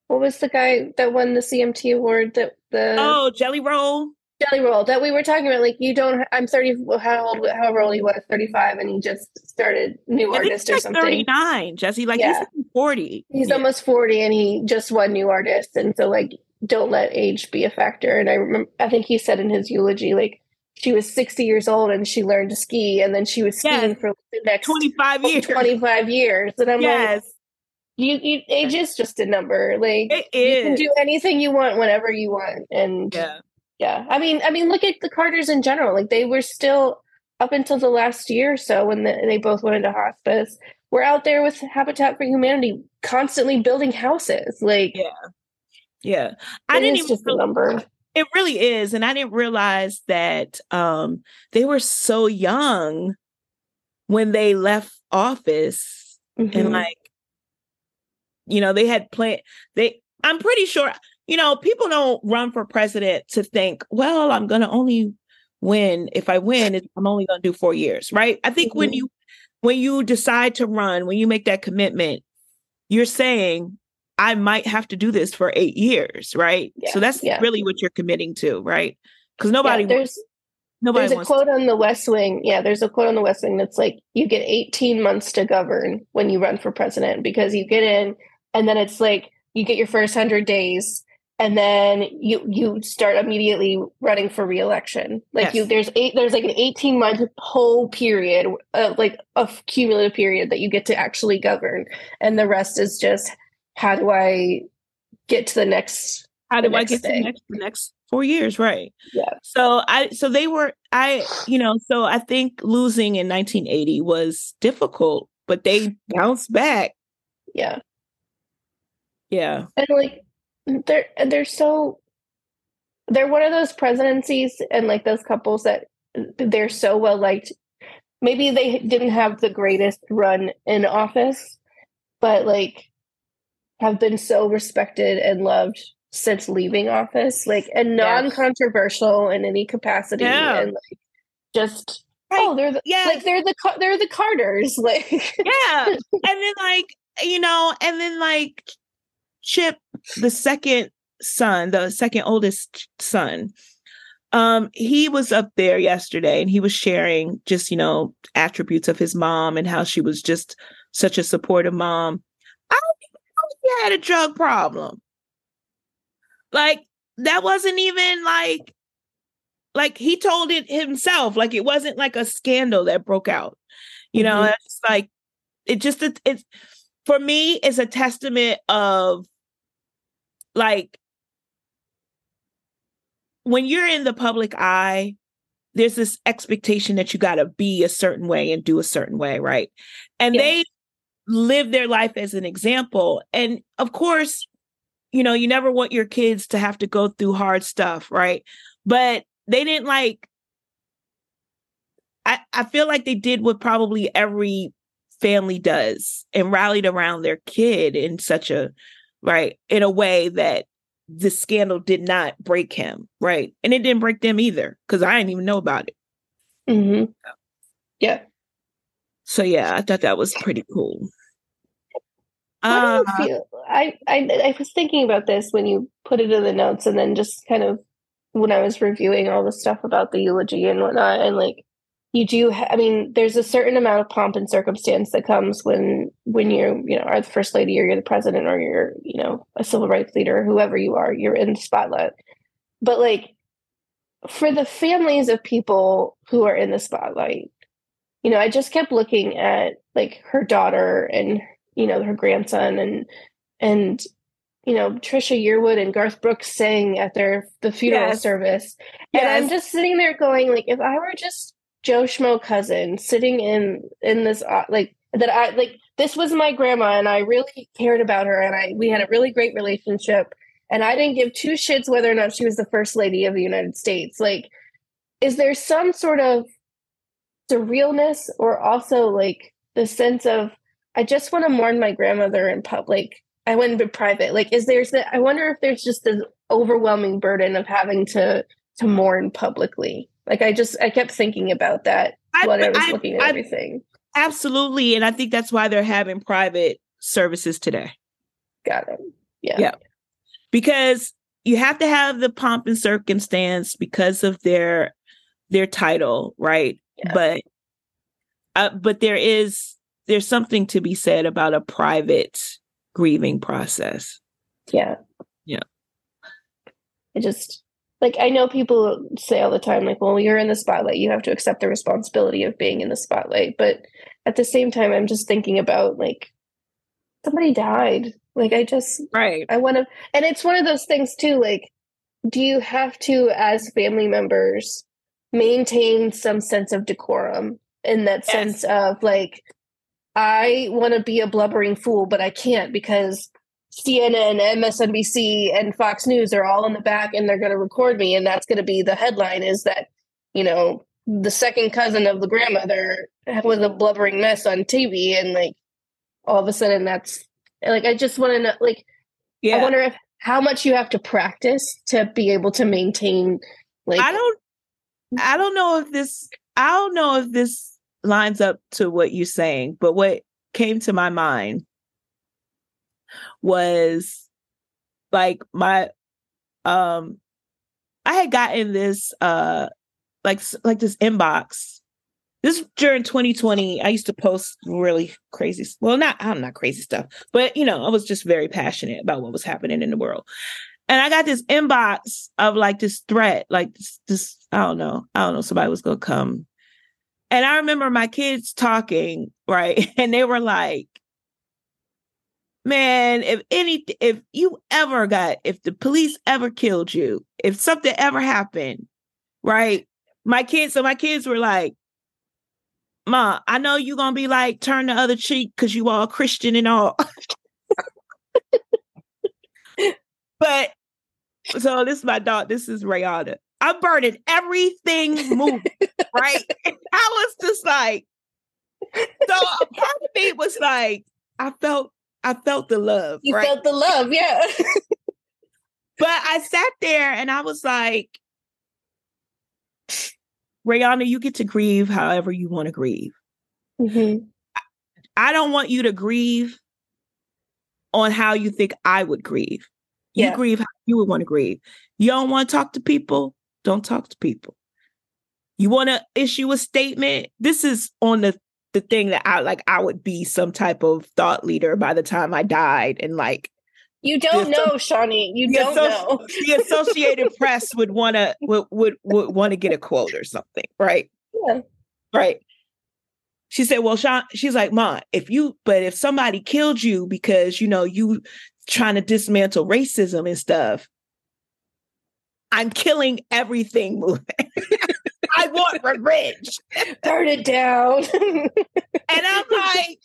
what was the guy that won the CMT award that the Oh, Jelly Roll. Jelly Roll that we were talking about like you don't I'm 30 how old however old he was 35 and he just started new I artist he's or something. 39, Jesse. Like Yeah. he's 40. He's Yeah. almost 40 and he just won new artist and so like don't let age be a factor and I remember I think he said in his eulogy like she was 60 years old and she learned to ski and then she was skiing Yes. for the next 25 years. 25 years and I'm like you, you age is just a number like It you can do anything you want whenever you want and Yeah. Yeah I mean I mean look at the Carters in general like they were still up until the last year or so when the, they both went into hospice we're out there with Habitat for Humanity constantly building houses like Yeah. Yeah. I didn't even just number. It really is. And I didn't realize that um, they were so young when they left office. And Mhm. like, you know, they had planned, they, I'm pretty sure, you know, people don't run for president to think, well, I'm going to only win. If I win, I'm only going to do four years, right? I think when Mhm. you, when you decide to run, when you make that commitment, you're saying, I might have to do this for eight years, right? Yeah, so that's yeah. really what you're committing to, right? Because Yeah, nobody, wants, there's nobody there's a wants. quote on the West Wing. Yeah, there's a quote on the West Wing that's like, "You get 18 months to govern when you run for president because you get in, and then it's like you get your first hundred days, and then you you start immediately running for reelection. Like you, there's eight, there's like an 18 month whole period, uh, like a cumulative period that you get to actually govern, and the rest is just how do I get to the next How do I get to the next, the next four years, right? Yeah. So I, so they were, I, you know, so I think losing in 1980 was difficult, but they bounced back. yeah. Yeah. and like they're and they're so they're one of those presidencies and like those couples that they're so well liked maybe they didn't have the greatest run in office but like have been so respected and loved since leaving office like and non-controversial in any capacity Yeah. and like just Right. oh they're the, Yeah. like they're the they're the carters like yeah. and then like, you know, and then like Chip, the second son, the second oldest son, um, he was up there yesterday and he was sharing just, you know, attributes of his mom and how she was just such a supportive mom. I don't even know he had a drug problem. Like that wasn't even like like he told it himself. Like it wasn't like a scandal that broke out. You know, Mhm. it's like it just it, it's for me it's a testament of like when you're in the public eye there's this expectation that you got to be a certain way and do a certain way right? And Yeah. they live their life as an example. And of course you know you never want your kids to have to go through hard stuff right? But they didn't like i i feel like they did what probably every family does and rallied around their kid in such a right in a way that the scandal did not break him right and it didn't break them either because i didn't even know about it. Hmm yeah. So yeah i thought that was pretty cool. How uh, do you feel? I, I I was thinking about this when you put it in the notes, and then just kind of when I was reviewing all the stuff about the eulogy and whatnot, and like you do. Ha- I mean, there's a certain amount of pomp and circumstance that comes when when you you know are the first lady, or you're the president, or you're you know a civil rights leader, whoever you are, you're in the spotlight. But like for the families of people who are in the spotlight, you know, I just kept looking at like her daughter and you know her grandson and and you know Trisha Yearwood and Garth Brooks sang at their the funeral Yes. service, and I'm just sitting there going like, if I were just Joe Schmo cousin sitting in in this uh, like that I like this was my grandma and I really cared about her and I we had a really great relationship and I didn't give two shits whether or not she was the first lady of the United States. Like, is there some sort of surrealness or also like the sense of I just want to mourn my grandmother in public. I went in private. Like, is there? I wonder if there's just this overwhelming burden of having to to mourn publicly. Like, I just I kept thinking about that I, when I was I, looking at I, everything. Absolutely, and I think that's why they're having private services today. Got it. Yeah. Yeah. Because you have to have the pomp and circumstance because of their their title, right? Yeah. But uh, but there is there's something to be said about a private grieving process. Yeah. Yeah. I just like I know people say all the time, like, well, you're in the spotlight, you have to accept the responsibility of being in the spotlight. But at the same time, I'm just thinking about like somebody died. Like I just right. I want to and it's one of those things too, like, do you have to, as family members, maintain some sense of decorum in that yes. sense of like I want to be a blubbering fool, but I can't because CNN, MSNBC, and Fox News are all in the back and they're going to record me. And that's going to be the headline is that, you know, the second cousin of the grandmother was a blubbering mess on TV. And like, all of a sudden that's like, I just want to know, like, yeah. I wonder if how much you have to practice to be able to maintain, like, I don't, I don't know if this, I don't know if this lines up to what you're saying, but what came to my mind was like my um I had gotten this uh like like this inbox. This during 2020. I used to post really crazy well not I'm not crazy stuff, but you know, I was just very passionate about what was happening in the world. And I got this inbox of like this threat, like this, this I don't know, I don't know, somebody was gonna come and I remember my kids talking, right? And they were like, man, if any, if you ever got, if the police ever killed you, if something ever happened, right? My kids, so my kids were like, Ma, I know you're gonna be like, turn the other cheek because you all Christian and all. but so this is my dog, this is Rayana. I'm burning everything moving, right? I was just like, so part of me was like, I felt, I felt the love. You right? felt the love, yeah. but I sat there and I was like, Rayana, you get to grieve however you want to grieve. Mm-hmm. I don't want you to grieve on how you think I would grieve. You yeah. grieve how you would want to grieve. You don't want to talk to people. Don't talk to people. You want to issue a statement? This is on the the thing that I like I would be some type of thought leader by the time I died and like you don't know, Shawnee. You don't know. the Associated Press would want to would would, would want to get a quote or something, right? Yeah. Right. She said, "Well, Sean." She's like, "Ma, if you, but if somebody killed you because you know you trying to dismantle racism and stuff, I'm killing everything moving. I want revenge. Turn it down. and I'm like,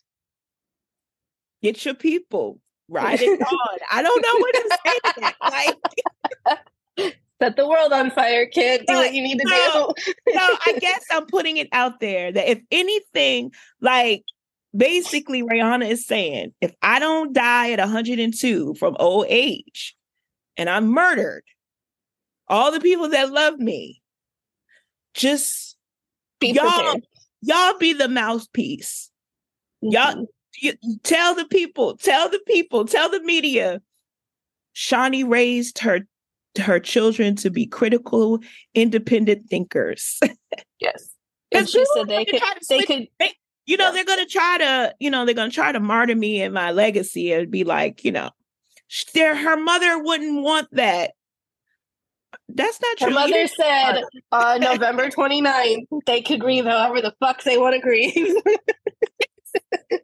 get your people. Ride it on. I don't know what to say Like set the world on fire, kid. Do what you need to no, do. no, I guess I'm putting it out there that if anything, like basically Rihanna is saying, if I don't die at 102 from old age and I'm murdered, all the people that love me, just be y'all, y'all be the mouthpiece. Mm-hmm. Y'all you, tell the people, tell the people, tell the media. Shawnee raised her her children to be critical, independent thinkers. yes. And she said they could, they could, they, you know, yeah. they're going to try to, you know, they're going to try to martyr me and my legacy and be like, you know, their, her mother wouldn't want that that's not true. Her mother said uh, November 29th, they could grieve however the fuck they want to grieve.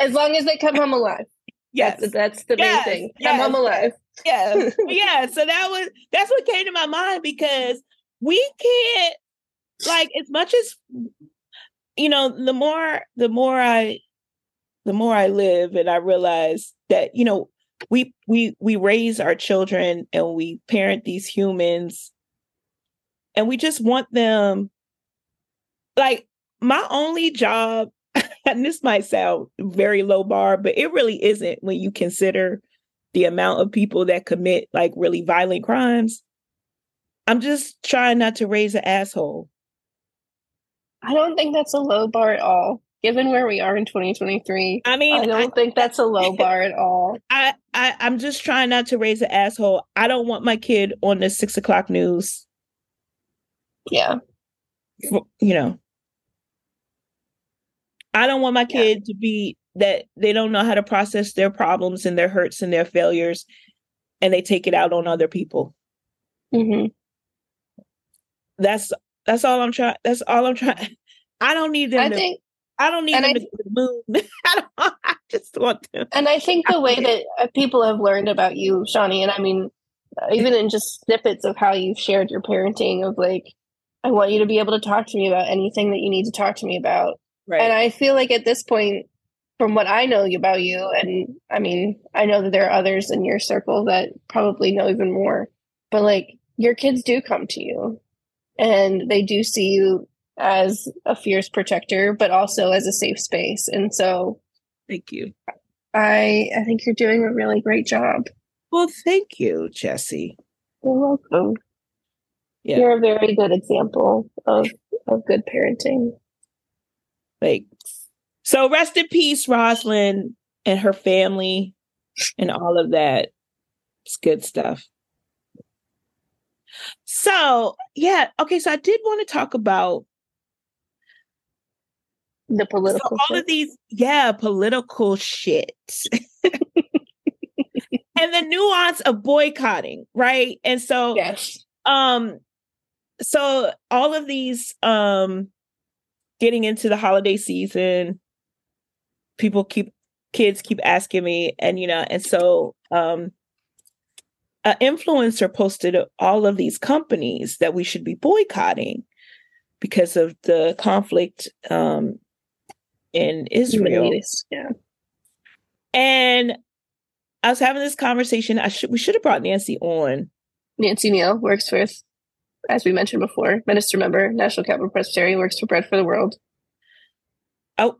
as long as they come home alive. Yes. That's, that's the yes. main thing. Come yes. home alive. Yeah. yeah. So that was, that's what came to my mind because we can't, like, as much as, you know, the more, the more I the more I live and I realize that, you know, we we we raise our children and we parent these humans. And we just want them like my only job and this might sound very low bar but it really isn't when you consider the amount of people that commit like really violent crimes. I'm just trying not to raise an asshole. I don't think that's a low bar at all. Given where we are in 2023, i mean I don't I, think that's a low bar at all. I, I i'm just trying not to raise an asshole i don't want my kid on the six o'clock news Yeah. you know i don't want my Yeah. kid to be that they don't know how to process their problems and their hurts and their failures and they take it out on other people hmm that's that's all i'm trying that's all i'm trying i don't need them I to, think, i don't need and them I- to go to I, don't, I just want them. And I think the way that uh, people have learned about you, Shawnee, and I mean, uh, even in just snippets of how you've shared your parenting, of like, I want you to be able to talk to me about anything that you need to talk to me about. right. And I feel like at this point, from what I know about you, and I mean, I know that there are others in your circle that probably know even more, but like your kids do come to you and they do see you as a fierce protector, but also as a safe space. And so thank you I I think you're doing a really great job. well thank you jesse You're welcome. Yeah. You're a very good example of of good parenting. Thanks. so rest in peace, Rosalynn and her family and all of that. It's good stuff. So, yeah, okay. So I did want to talk about The political. so all shit. of these, yeah, political shit. and the nuance of boycotting, right? And so yes. um so all of these um getting into the holiday season people keep kids keep asking me and you know and so um an influencer posted all of these companies that we should be boycotting because of the conflict um in Israel East, Yeah. and I was having this conversation I should we should have brought Nancy on Nancy Neal works with, as we mentioned before, minister member, National Capital Presbytery, works for Bread for the World. Oh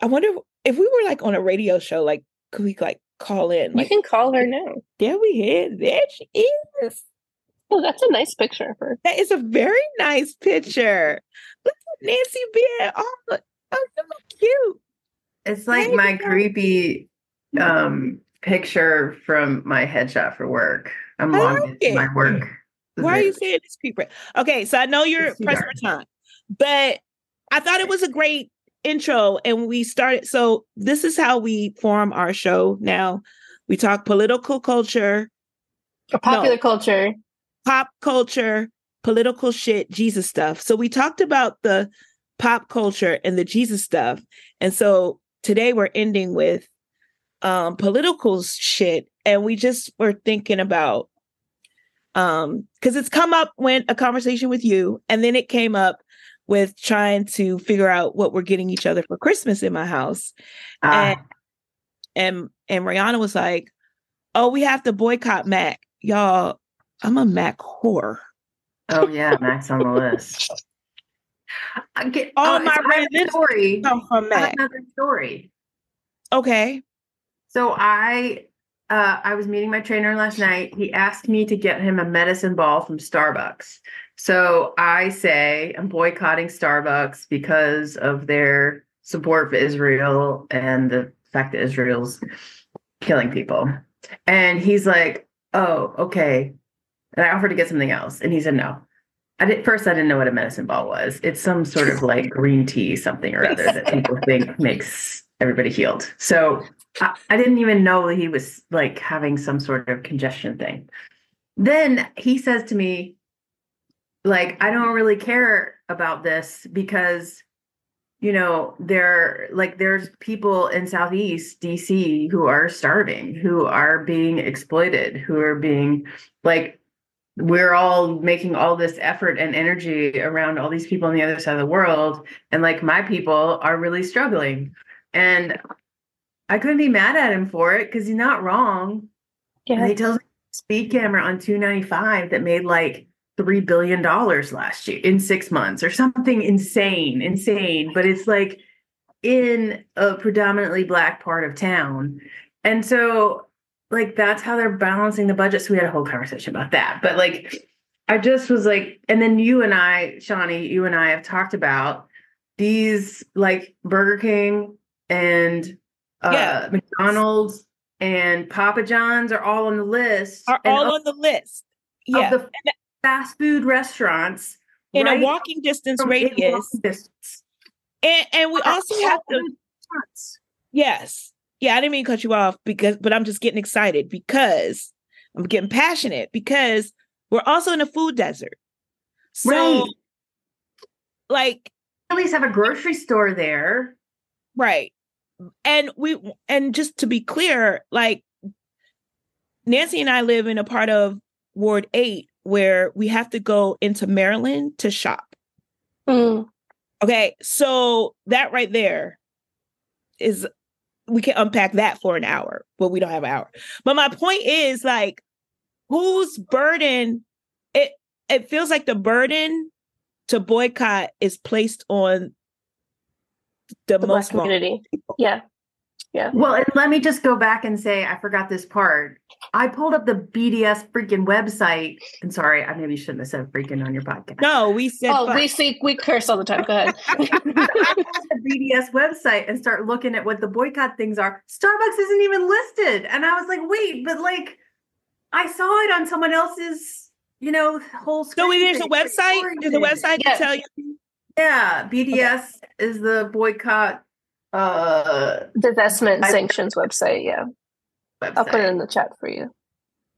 I wonder if we were like on a radio show, like could we like call in? You can call her now. there we is. There she is. Oh, that's a nice picture of her. That is a very nice picture. Look at Nancy being all oh, look cute. It's like There my you creepy um picture from my headshot for work. I'm I logging like into my work. Why are you saying this people? Okay, so I know you're It's pressed for time, but I thought it was a great intro and we started so this is how we form our show now. We talk political culture, Popular culture. pop culture, political shit, Jesus stuff. So we talked about the pop culture and the Jesus stuff. And so today we're ending with um political shit and we just were thinking about um cuz it's come up when a conversation with you and then it came up with trying to figure out what we're getting each other for Christmas in my house Ah, and and and Rihanna was like, "Oh, we have to boycott Mac, y'all. I'm a Mac whore. oh yeah, Max on the list. I get, All oh, my so I have a relatives story. Come from another story. Okay, So I uh I was meeting my trainer last night. He asked me to get him a medicine ball from Starbucks. So I say I'm boycotting Starbucks because of their support for Israel and the fact that Israel's killing people. And he's like, "Oh, okay." And I offered to get something else, and he said no. I did first. I didn't know what a medicine ball was. It's some sort of like green tea, something or other that people think makes everybody healed. So I, I didn't even know he was like having some sort of congestion thing. Then he says to me, like, I don't really care about this because, you know, there like there's people in Southeast DC who are starving, who are being exploited, who are being like we're all making all this effort and energy around all these people on the other side of the world and like my people are really struggling and I couldn't be mad at him for it because he's not wrong. And Yeah. he tells me speed camera on 295 that made like three billion dollars last year in six months or something insane, insane. But it's like in a predominantly black part of town. And so like that's how they're balancing the budget. So we had a whole conversation about that. But like I just was like, and then you and I, Shawnee, you and I have talked about these like Burger King and uh Yeah. McDonald's and Papa John's are all on the list. Are all on the list. Yeah. of the fast food restaurants in right a walking distance radius. walking distance. And and we also have to. Yes. Yeah, I didn't mean to cut you off because but I'm just getting excited because I'm getting passionate because we're also in a food desert. So Right. like At least have a grocery store there. right. And we and just to be clear, like Nancy and I live in a part of Ward 8 where we have to go into Maryland to shop. Mm. Okay, so that right there is we can unpack that for an hour, but we don't have an hour. But my point is like whose burden it it feels like the burden to boycott is placed on the, The most vulnerable. community. Yeah. Yeah. Well, and let me just go back and say I forgot this part. I pulled up the BDS freaking website. And sorry, I maybe shouldn't have said freaking on your podcast. No, we said Oh, fuck. we see we curse all the time. Go ahead. I pulled the BDS website and start looking at what the boycott things are. Starbucks isn't even listed. And I was like, wait, but like I saw it on someone else's, you know, whole so screen there's a website. There's a website Yeah. to tell you. Yeah, BDS is the boycott uh Divestment I- sanctions website. Yeah. Website. I'll put it in the chat for you.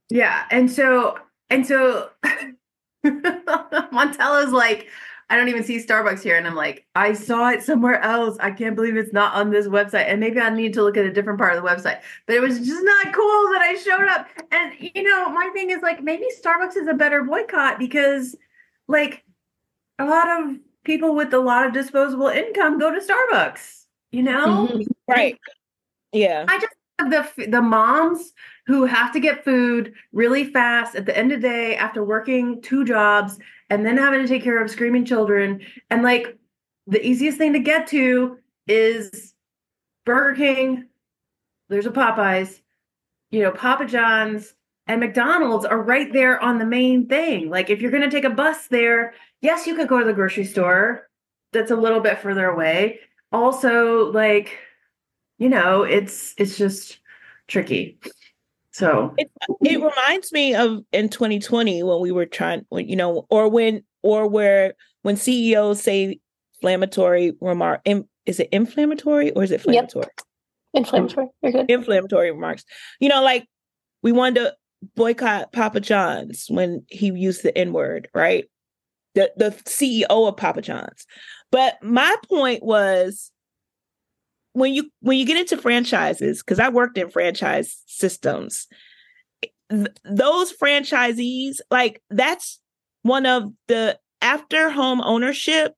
Yeah, and so and so Montello's like, I don't even see Starbucks here, and I'm like, I saw it somewhere else. I can't believe it's not on this website, and maybe I need to look at a different part of the website. But it was just not cool that I showed up. And you know, my thing is like, maybe Starbucks is a better boycott because, like, a lot of people with a lot of disposable income go to Starbucks. You know, Mhm. Right. Yeah. I just have the the moms who have to get food really fast at the end of the day after working two jobs and then having to take care of screaming children and like the easiest thing to get to is Burger King. There's a Popeyes, you know, Papa John's and McDonald's are right there on the main thing. Like if you're going to take a bus there, yes, you could go to the grocery store. That's a little bit further away. Also, like you know, it's it's just tricky. So it, it reminds me of in 2020 when we were trying when you know or when or where when ceos say inflammatory remark in, is it inflammatory or is it Yep. inflammatory Inflammatory. You're good. inflammatory remarks you know like we wanted to boycott papa john's when he used the n-word right the the ceo of papa john's but my point was when you when you get into franchises because i worked in franchise systems th- those franchisees like that's one of the after home ownership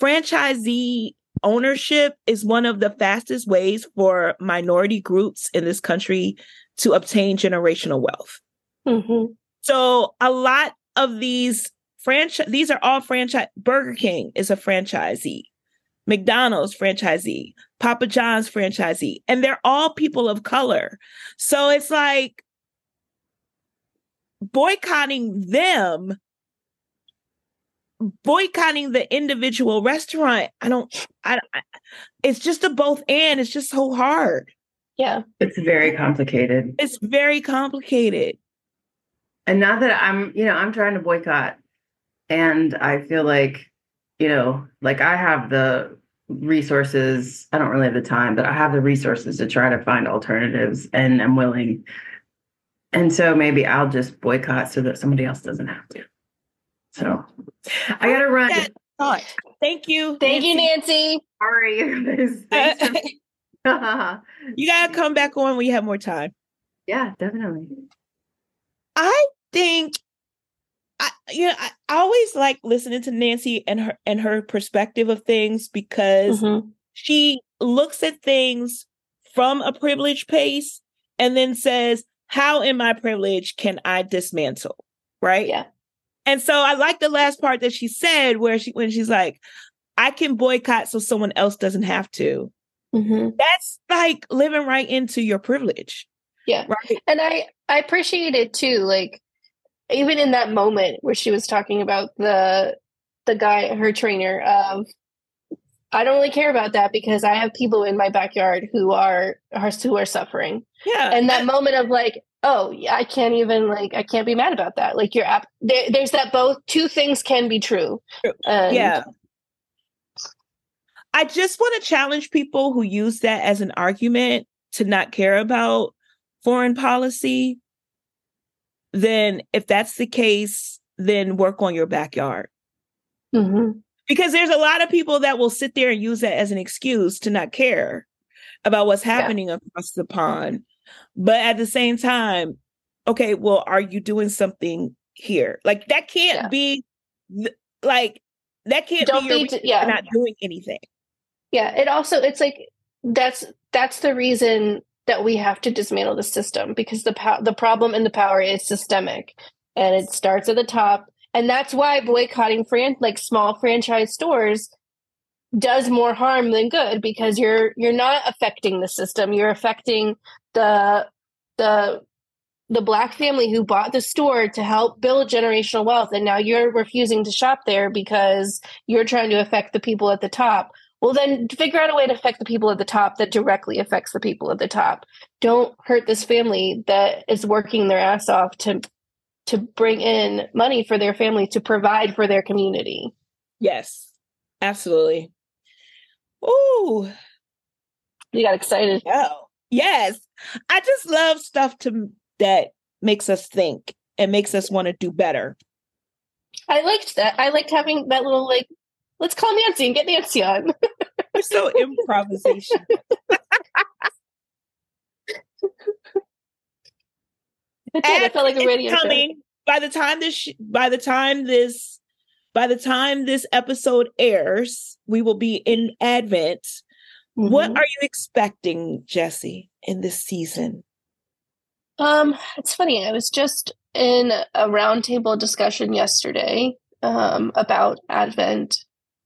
franchisee ownership is one of the fastest ways for minority groups in this country to obtain generational wealth hmm so a lot of these franchise these are all franchise Burger King is a franchisee. McDonald's franchisee, Papa John's franchisee, and they're all people of color. So it's like boycotting them boycotting the individual restaurant. I don't I, I it's just a both and it's just so hard. Yeah. it's very complicated. It's very complicated. And not that I'm, you know, I'm trying to boycott. And I feel like, you know, like I have the resources. I don't really have the time, but I have the resources to try to find alternatives and I'm willing. And so maybe I'll just boycott so that somebody else doesn't have to. So I gotta run. Thought. Thank you. Thank you, Nancy. Sorry. Thanks for- you gotta come back on when you have more time. yeah, definitely. I think I you know I, always like listening to Nancy and her and her perspective of things because Mhm. she looks at things from a privileged place and then says, How in my privilege can I dismantle? Right? Yeah. And so I like the last part that she said where she when she's like, I can boycott so someone else doesn't have to. Mhm. That's like living right into your privilege. Yeah. Right. And I I appreciate it too. Like even in that moment where she was talking about the the guy, her trainer, of I don't really care about that because I have people in my backyard who are, are who are suffering. Yeah. And that moment of like, oh, yeah, I can't even like I can't be mad about that. Like you're app there, there's that both two things can be true. And yeah. I just want to challenge people who use that as an argument to not care about foreign policy. Then, if that's the case, then work on your backyard. Mhm. Because there's a lot of people that will sit there and use that as an excuse to not care about what's happening across the pond. But at the same time, okay, well, are you doing something here? Like that can't Yeah. be like that can't Don't be be yeah. not doing anything. Yeah, it also it's like that's that's the reason that we have to dismantle the system because the pow- the problem and the power is systemic and it starts at the top. And that's why boycotting fran- like small franchise stores does more harm than good because you're you're not affecting the system. You're affecting the the the black family who bought the store to help build generational wealth. And now you're refusing to shop there because you're trying to affect the people at the top well then figure out a way to affect the people at the top that directly affects the people at the top don't hurt this family that is working their ass off to to bring in money for their family to provide for their community Yes, absolutely. Ooh, you got excited oh, yes. I just love stuff to that makes us think and makes us want to do better. i liked that i liked having that little like let's call nancy and get nancy on so improvisation. Did. Felt like a radio show. coming by the time this by the time this by the time this episode airs, we will be in Advent. What Mhm. are you expecting, Jesse, in this season? Um, it's funny. I was just in a roundtable discussion yesterday um, about Advent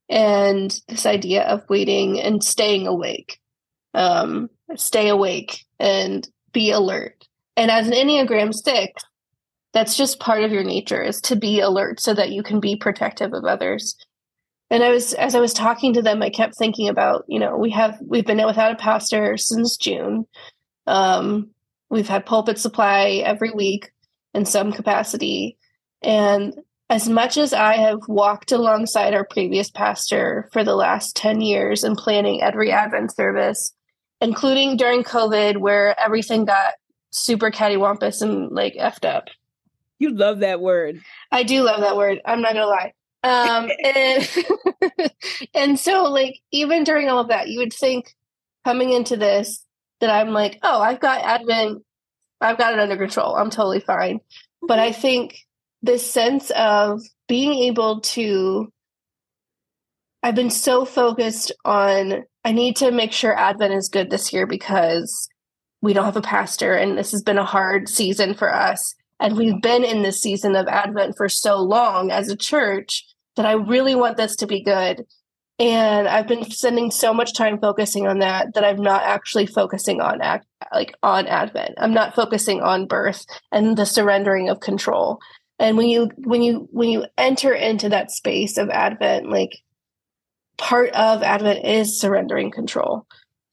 and this idea of waiting and staying awake. Um, stay awake and be alert. And as an Enneagram six, that's just part of your nature is to be alert so that you can be protective of others. And I was as I was talking to them, I kept thinking about, you know, we have we've been without a pastor since June. Um, we've had pulpit supply every week in some capacity. And as much as I have walked alongside our previous pastor for the last 10 years in planning every Advent service, including during COVID, where everything got super cattywampus and like effed up. You love that word. I do love that word. I'm not gonna lie. Um, and and so like even during all of that, you would think coming into this that I'm like, oh, I've got Advent, I've got it under control. I'm totally fine. But I think this sense of being able to I've been so focused on I need to make sure Advent is good this year because we don't have a pastor and this has been a hard season for us. And we've been in this season of Advent for so long as a church that I really want this to be good. And I've been spending so much time focusing on that that I'm not actually focusing on act like on Advent. I'm not focusing on birth and the surrendering of control. And when you when you when you enter into that space of Advent, like part of Advent is surrendering control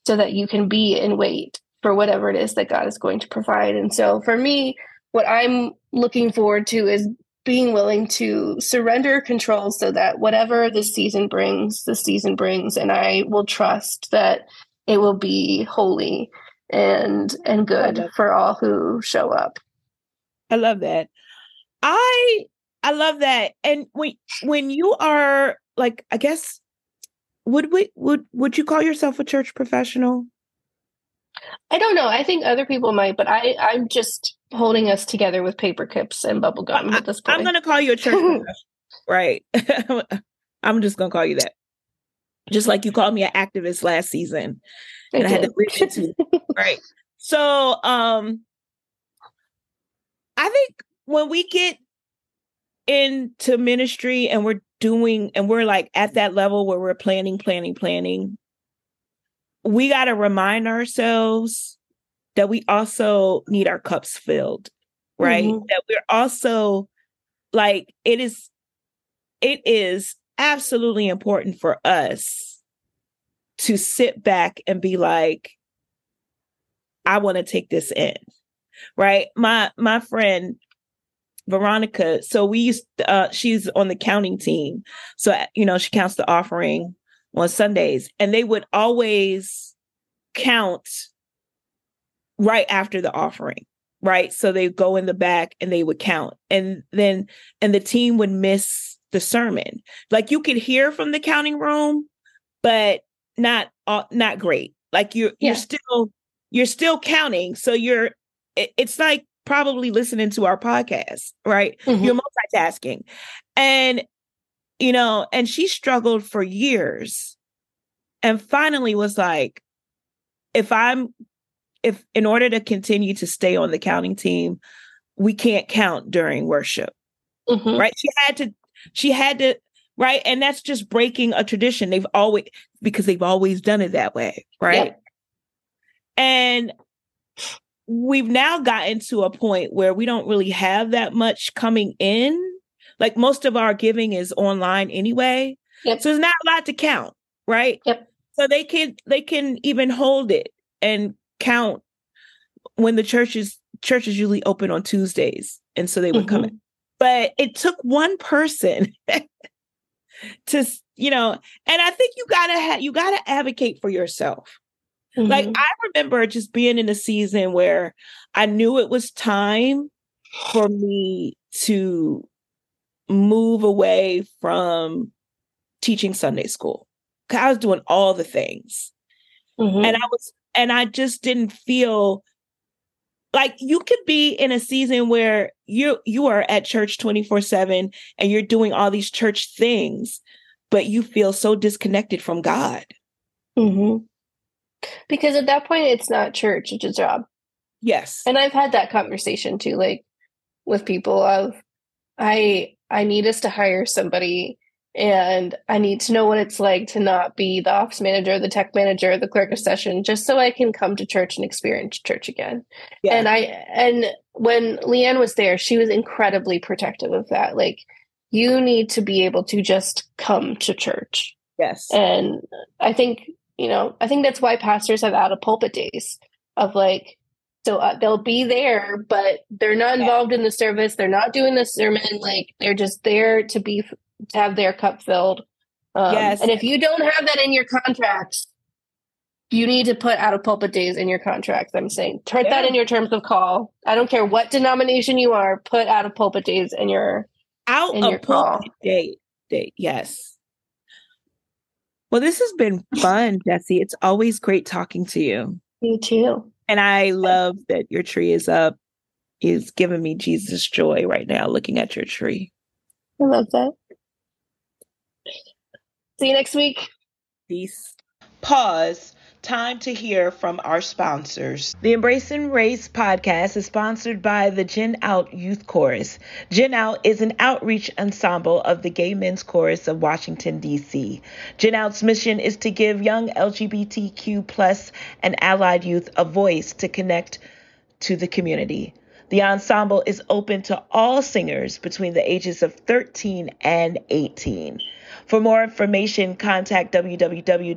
so that you can be in wait for whatever it is that God is going to provide. And so for me, what I'm looking forward to is being willing to surrender control so that whatever this season brings, the season brings, and I will trust that it will be holy and and good for all who show up. I love that. I I love that. And when when you are like, I guess would we would would you call yourself a church professional? I don't know. I think other people might, but I I'm just holding us together with paper clips and bubble gum at this point. I'm gonna call you a church professional. Right. I'm just gonna call you that. Just like you called me an activist last season. And I, had to bring it to right. So um I think when we get into ministry and we're doing and we're like at that level where we're planning, planning, planning, we got to remind ourselves that we also need our cups filled, right? Mhm. That we're also like it is it is absolutely important for us to sit back and be like I want to take this in. Right? My my friend Veronica, so we used uh she's on the counting team. So you know, she counts the offering on Sundays and they would always count right after the offering right so they go in the back and they would count and then and the team would miss the sermon like you could hear from the counting room but not uh, not great like you're Yeah. you're still you're still counting so you're it- it's like probably listening to our podcast right? Mhm. you're multitasking. And you know and she struggled for years and finally was like if i'm if in order to continue to stay on the counting team we can't count during worship. Mhm. right? She had to she had to right? And that's just breaking a tradition. They've always because they've always done it that way right? And we've now gotten to a point where we don't really have that much coming in like most of our giving is online anyway Yep. so there's not a lot to count right Yep. so they can they can even hold it and count when the churches churches usually open on tuesdays and so they would come Mhm. in but it took one person to you know and i think you gotta ha- you gotta advocate for yourself like Mhm. I remember just being in a season where I knew it was time for me to move away from teaching Sunday school. 'Cause I was doing all the things. Mhm. And I was and I just didn't feel like you could be in a season where you you are at church 24/7 and you're doing all these church things but you feel so disconnected from God. Mhm. Because at that point, it's not church; it's a job. Yes. And I've had that conversation too, like with people of, I I need us to hire somebody, and I need to know what it's like to not be the office manager, the tech manager, the clerk of session, just so I can come to church and experience church again. Yeah. And I and when Leanne was there, she was incredibly protective of that. Like, you need to be able to just come to church. yes. And I think, you know, I think that's why pastors have out of pulpit days of like, so uh, they'll be there, but they're not Yeah. involved in the service. They're not doing the sermon. Like they're just there to be, to have their cup filled. Um, Yes. And if you don't have that in your contract, you need to put out of pulpit days in your contract. I'm saying, put that in your terms of call. I don't care what denomination you are, put out of pulpit days in your, out in a your call. pulpit date. Date, yes. Well, this has been fun, Jesse. It's always great talking to you, you too. and I love that your tree is up. Is giving me Jesus joy right now looking at your tree. I love that. See you next week. Peace. Pause. Time to hear from our sponsors. The Embracing Race podcast is sponsored by the Gen Out Youth Chorus. Gen Out is an outreach ensemble of the Gay Men's Chorus of Washington, D.C. Gen Out's mission is to give young LGBTQ plus and allied youth a voice to connect to the community. The ensemble is open to all singers between the ages of 13 and 18. For more information, contact www.gmcw.org.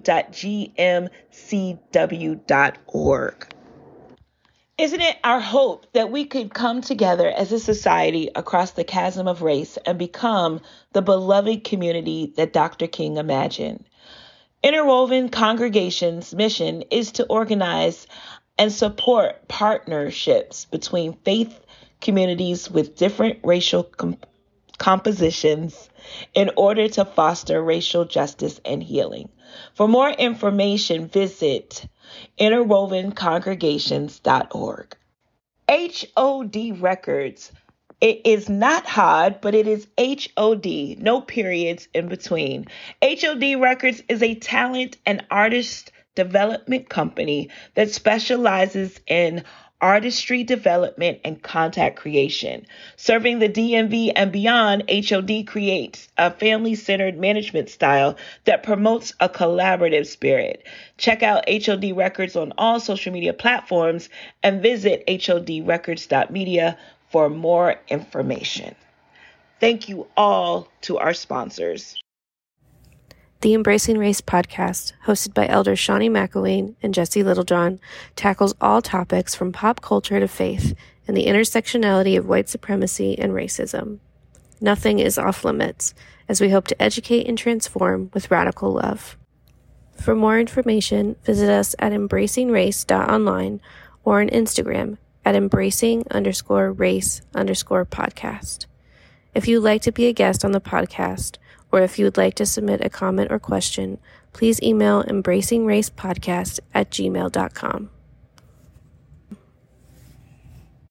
Isn't it our hope that we could come together as a society across the chasm of race and become the beloved community that Dr. King imagined? Interwoven Congregation's mission is to organize and support partnerships between faith communities with different racial com- compositions in order to foster racial justice and healing. For more information, visit interwovencongregations.org. HOD Records. It is not HOD, but it is HOD, no periods in between. HOD Records is a talent and artist development company that specializes in artistry development and contact creation. Serving the DMV and beyond, HOD creates a family centered management style that promotes a collaborative spirit. Check out HOD Records on all social media platforms and visit HODRecords.media for more information. Thank you all to our sponsors. The Embracing Race podcast, hosted by elders Shawnee McElwain and Jesse Littlejohn, tackles all topics from pop culture to faith and the intersectionality of white supremacy and racism. Nothing is off limits, as we hope to educate and transform with radical love. For more information, visit us at embracingrace.online or on Instagram at embracing underscore race underscore podcast. If you'd like to be a guest on the podcast, or if you would like to submit a comment or question, please email embracingracepodcast at gmail.com.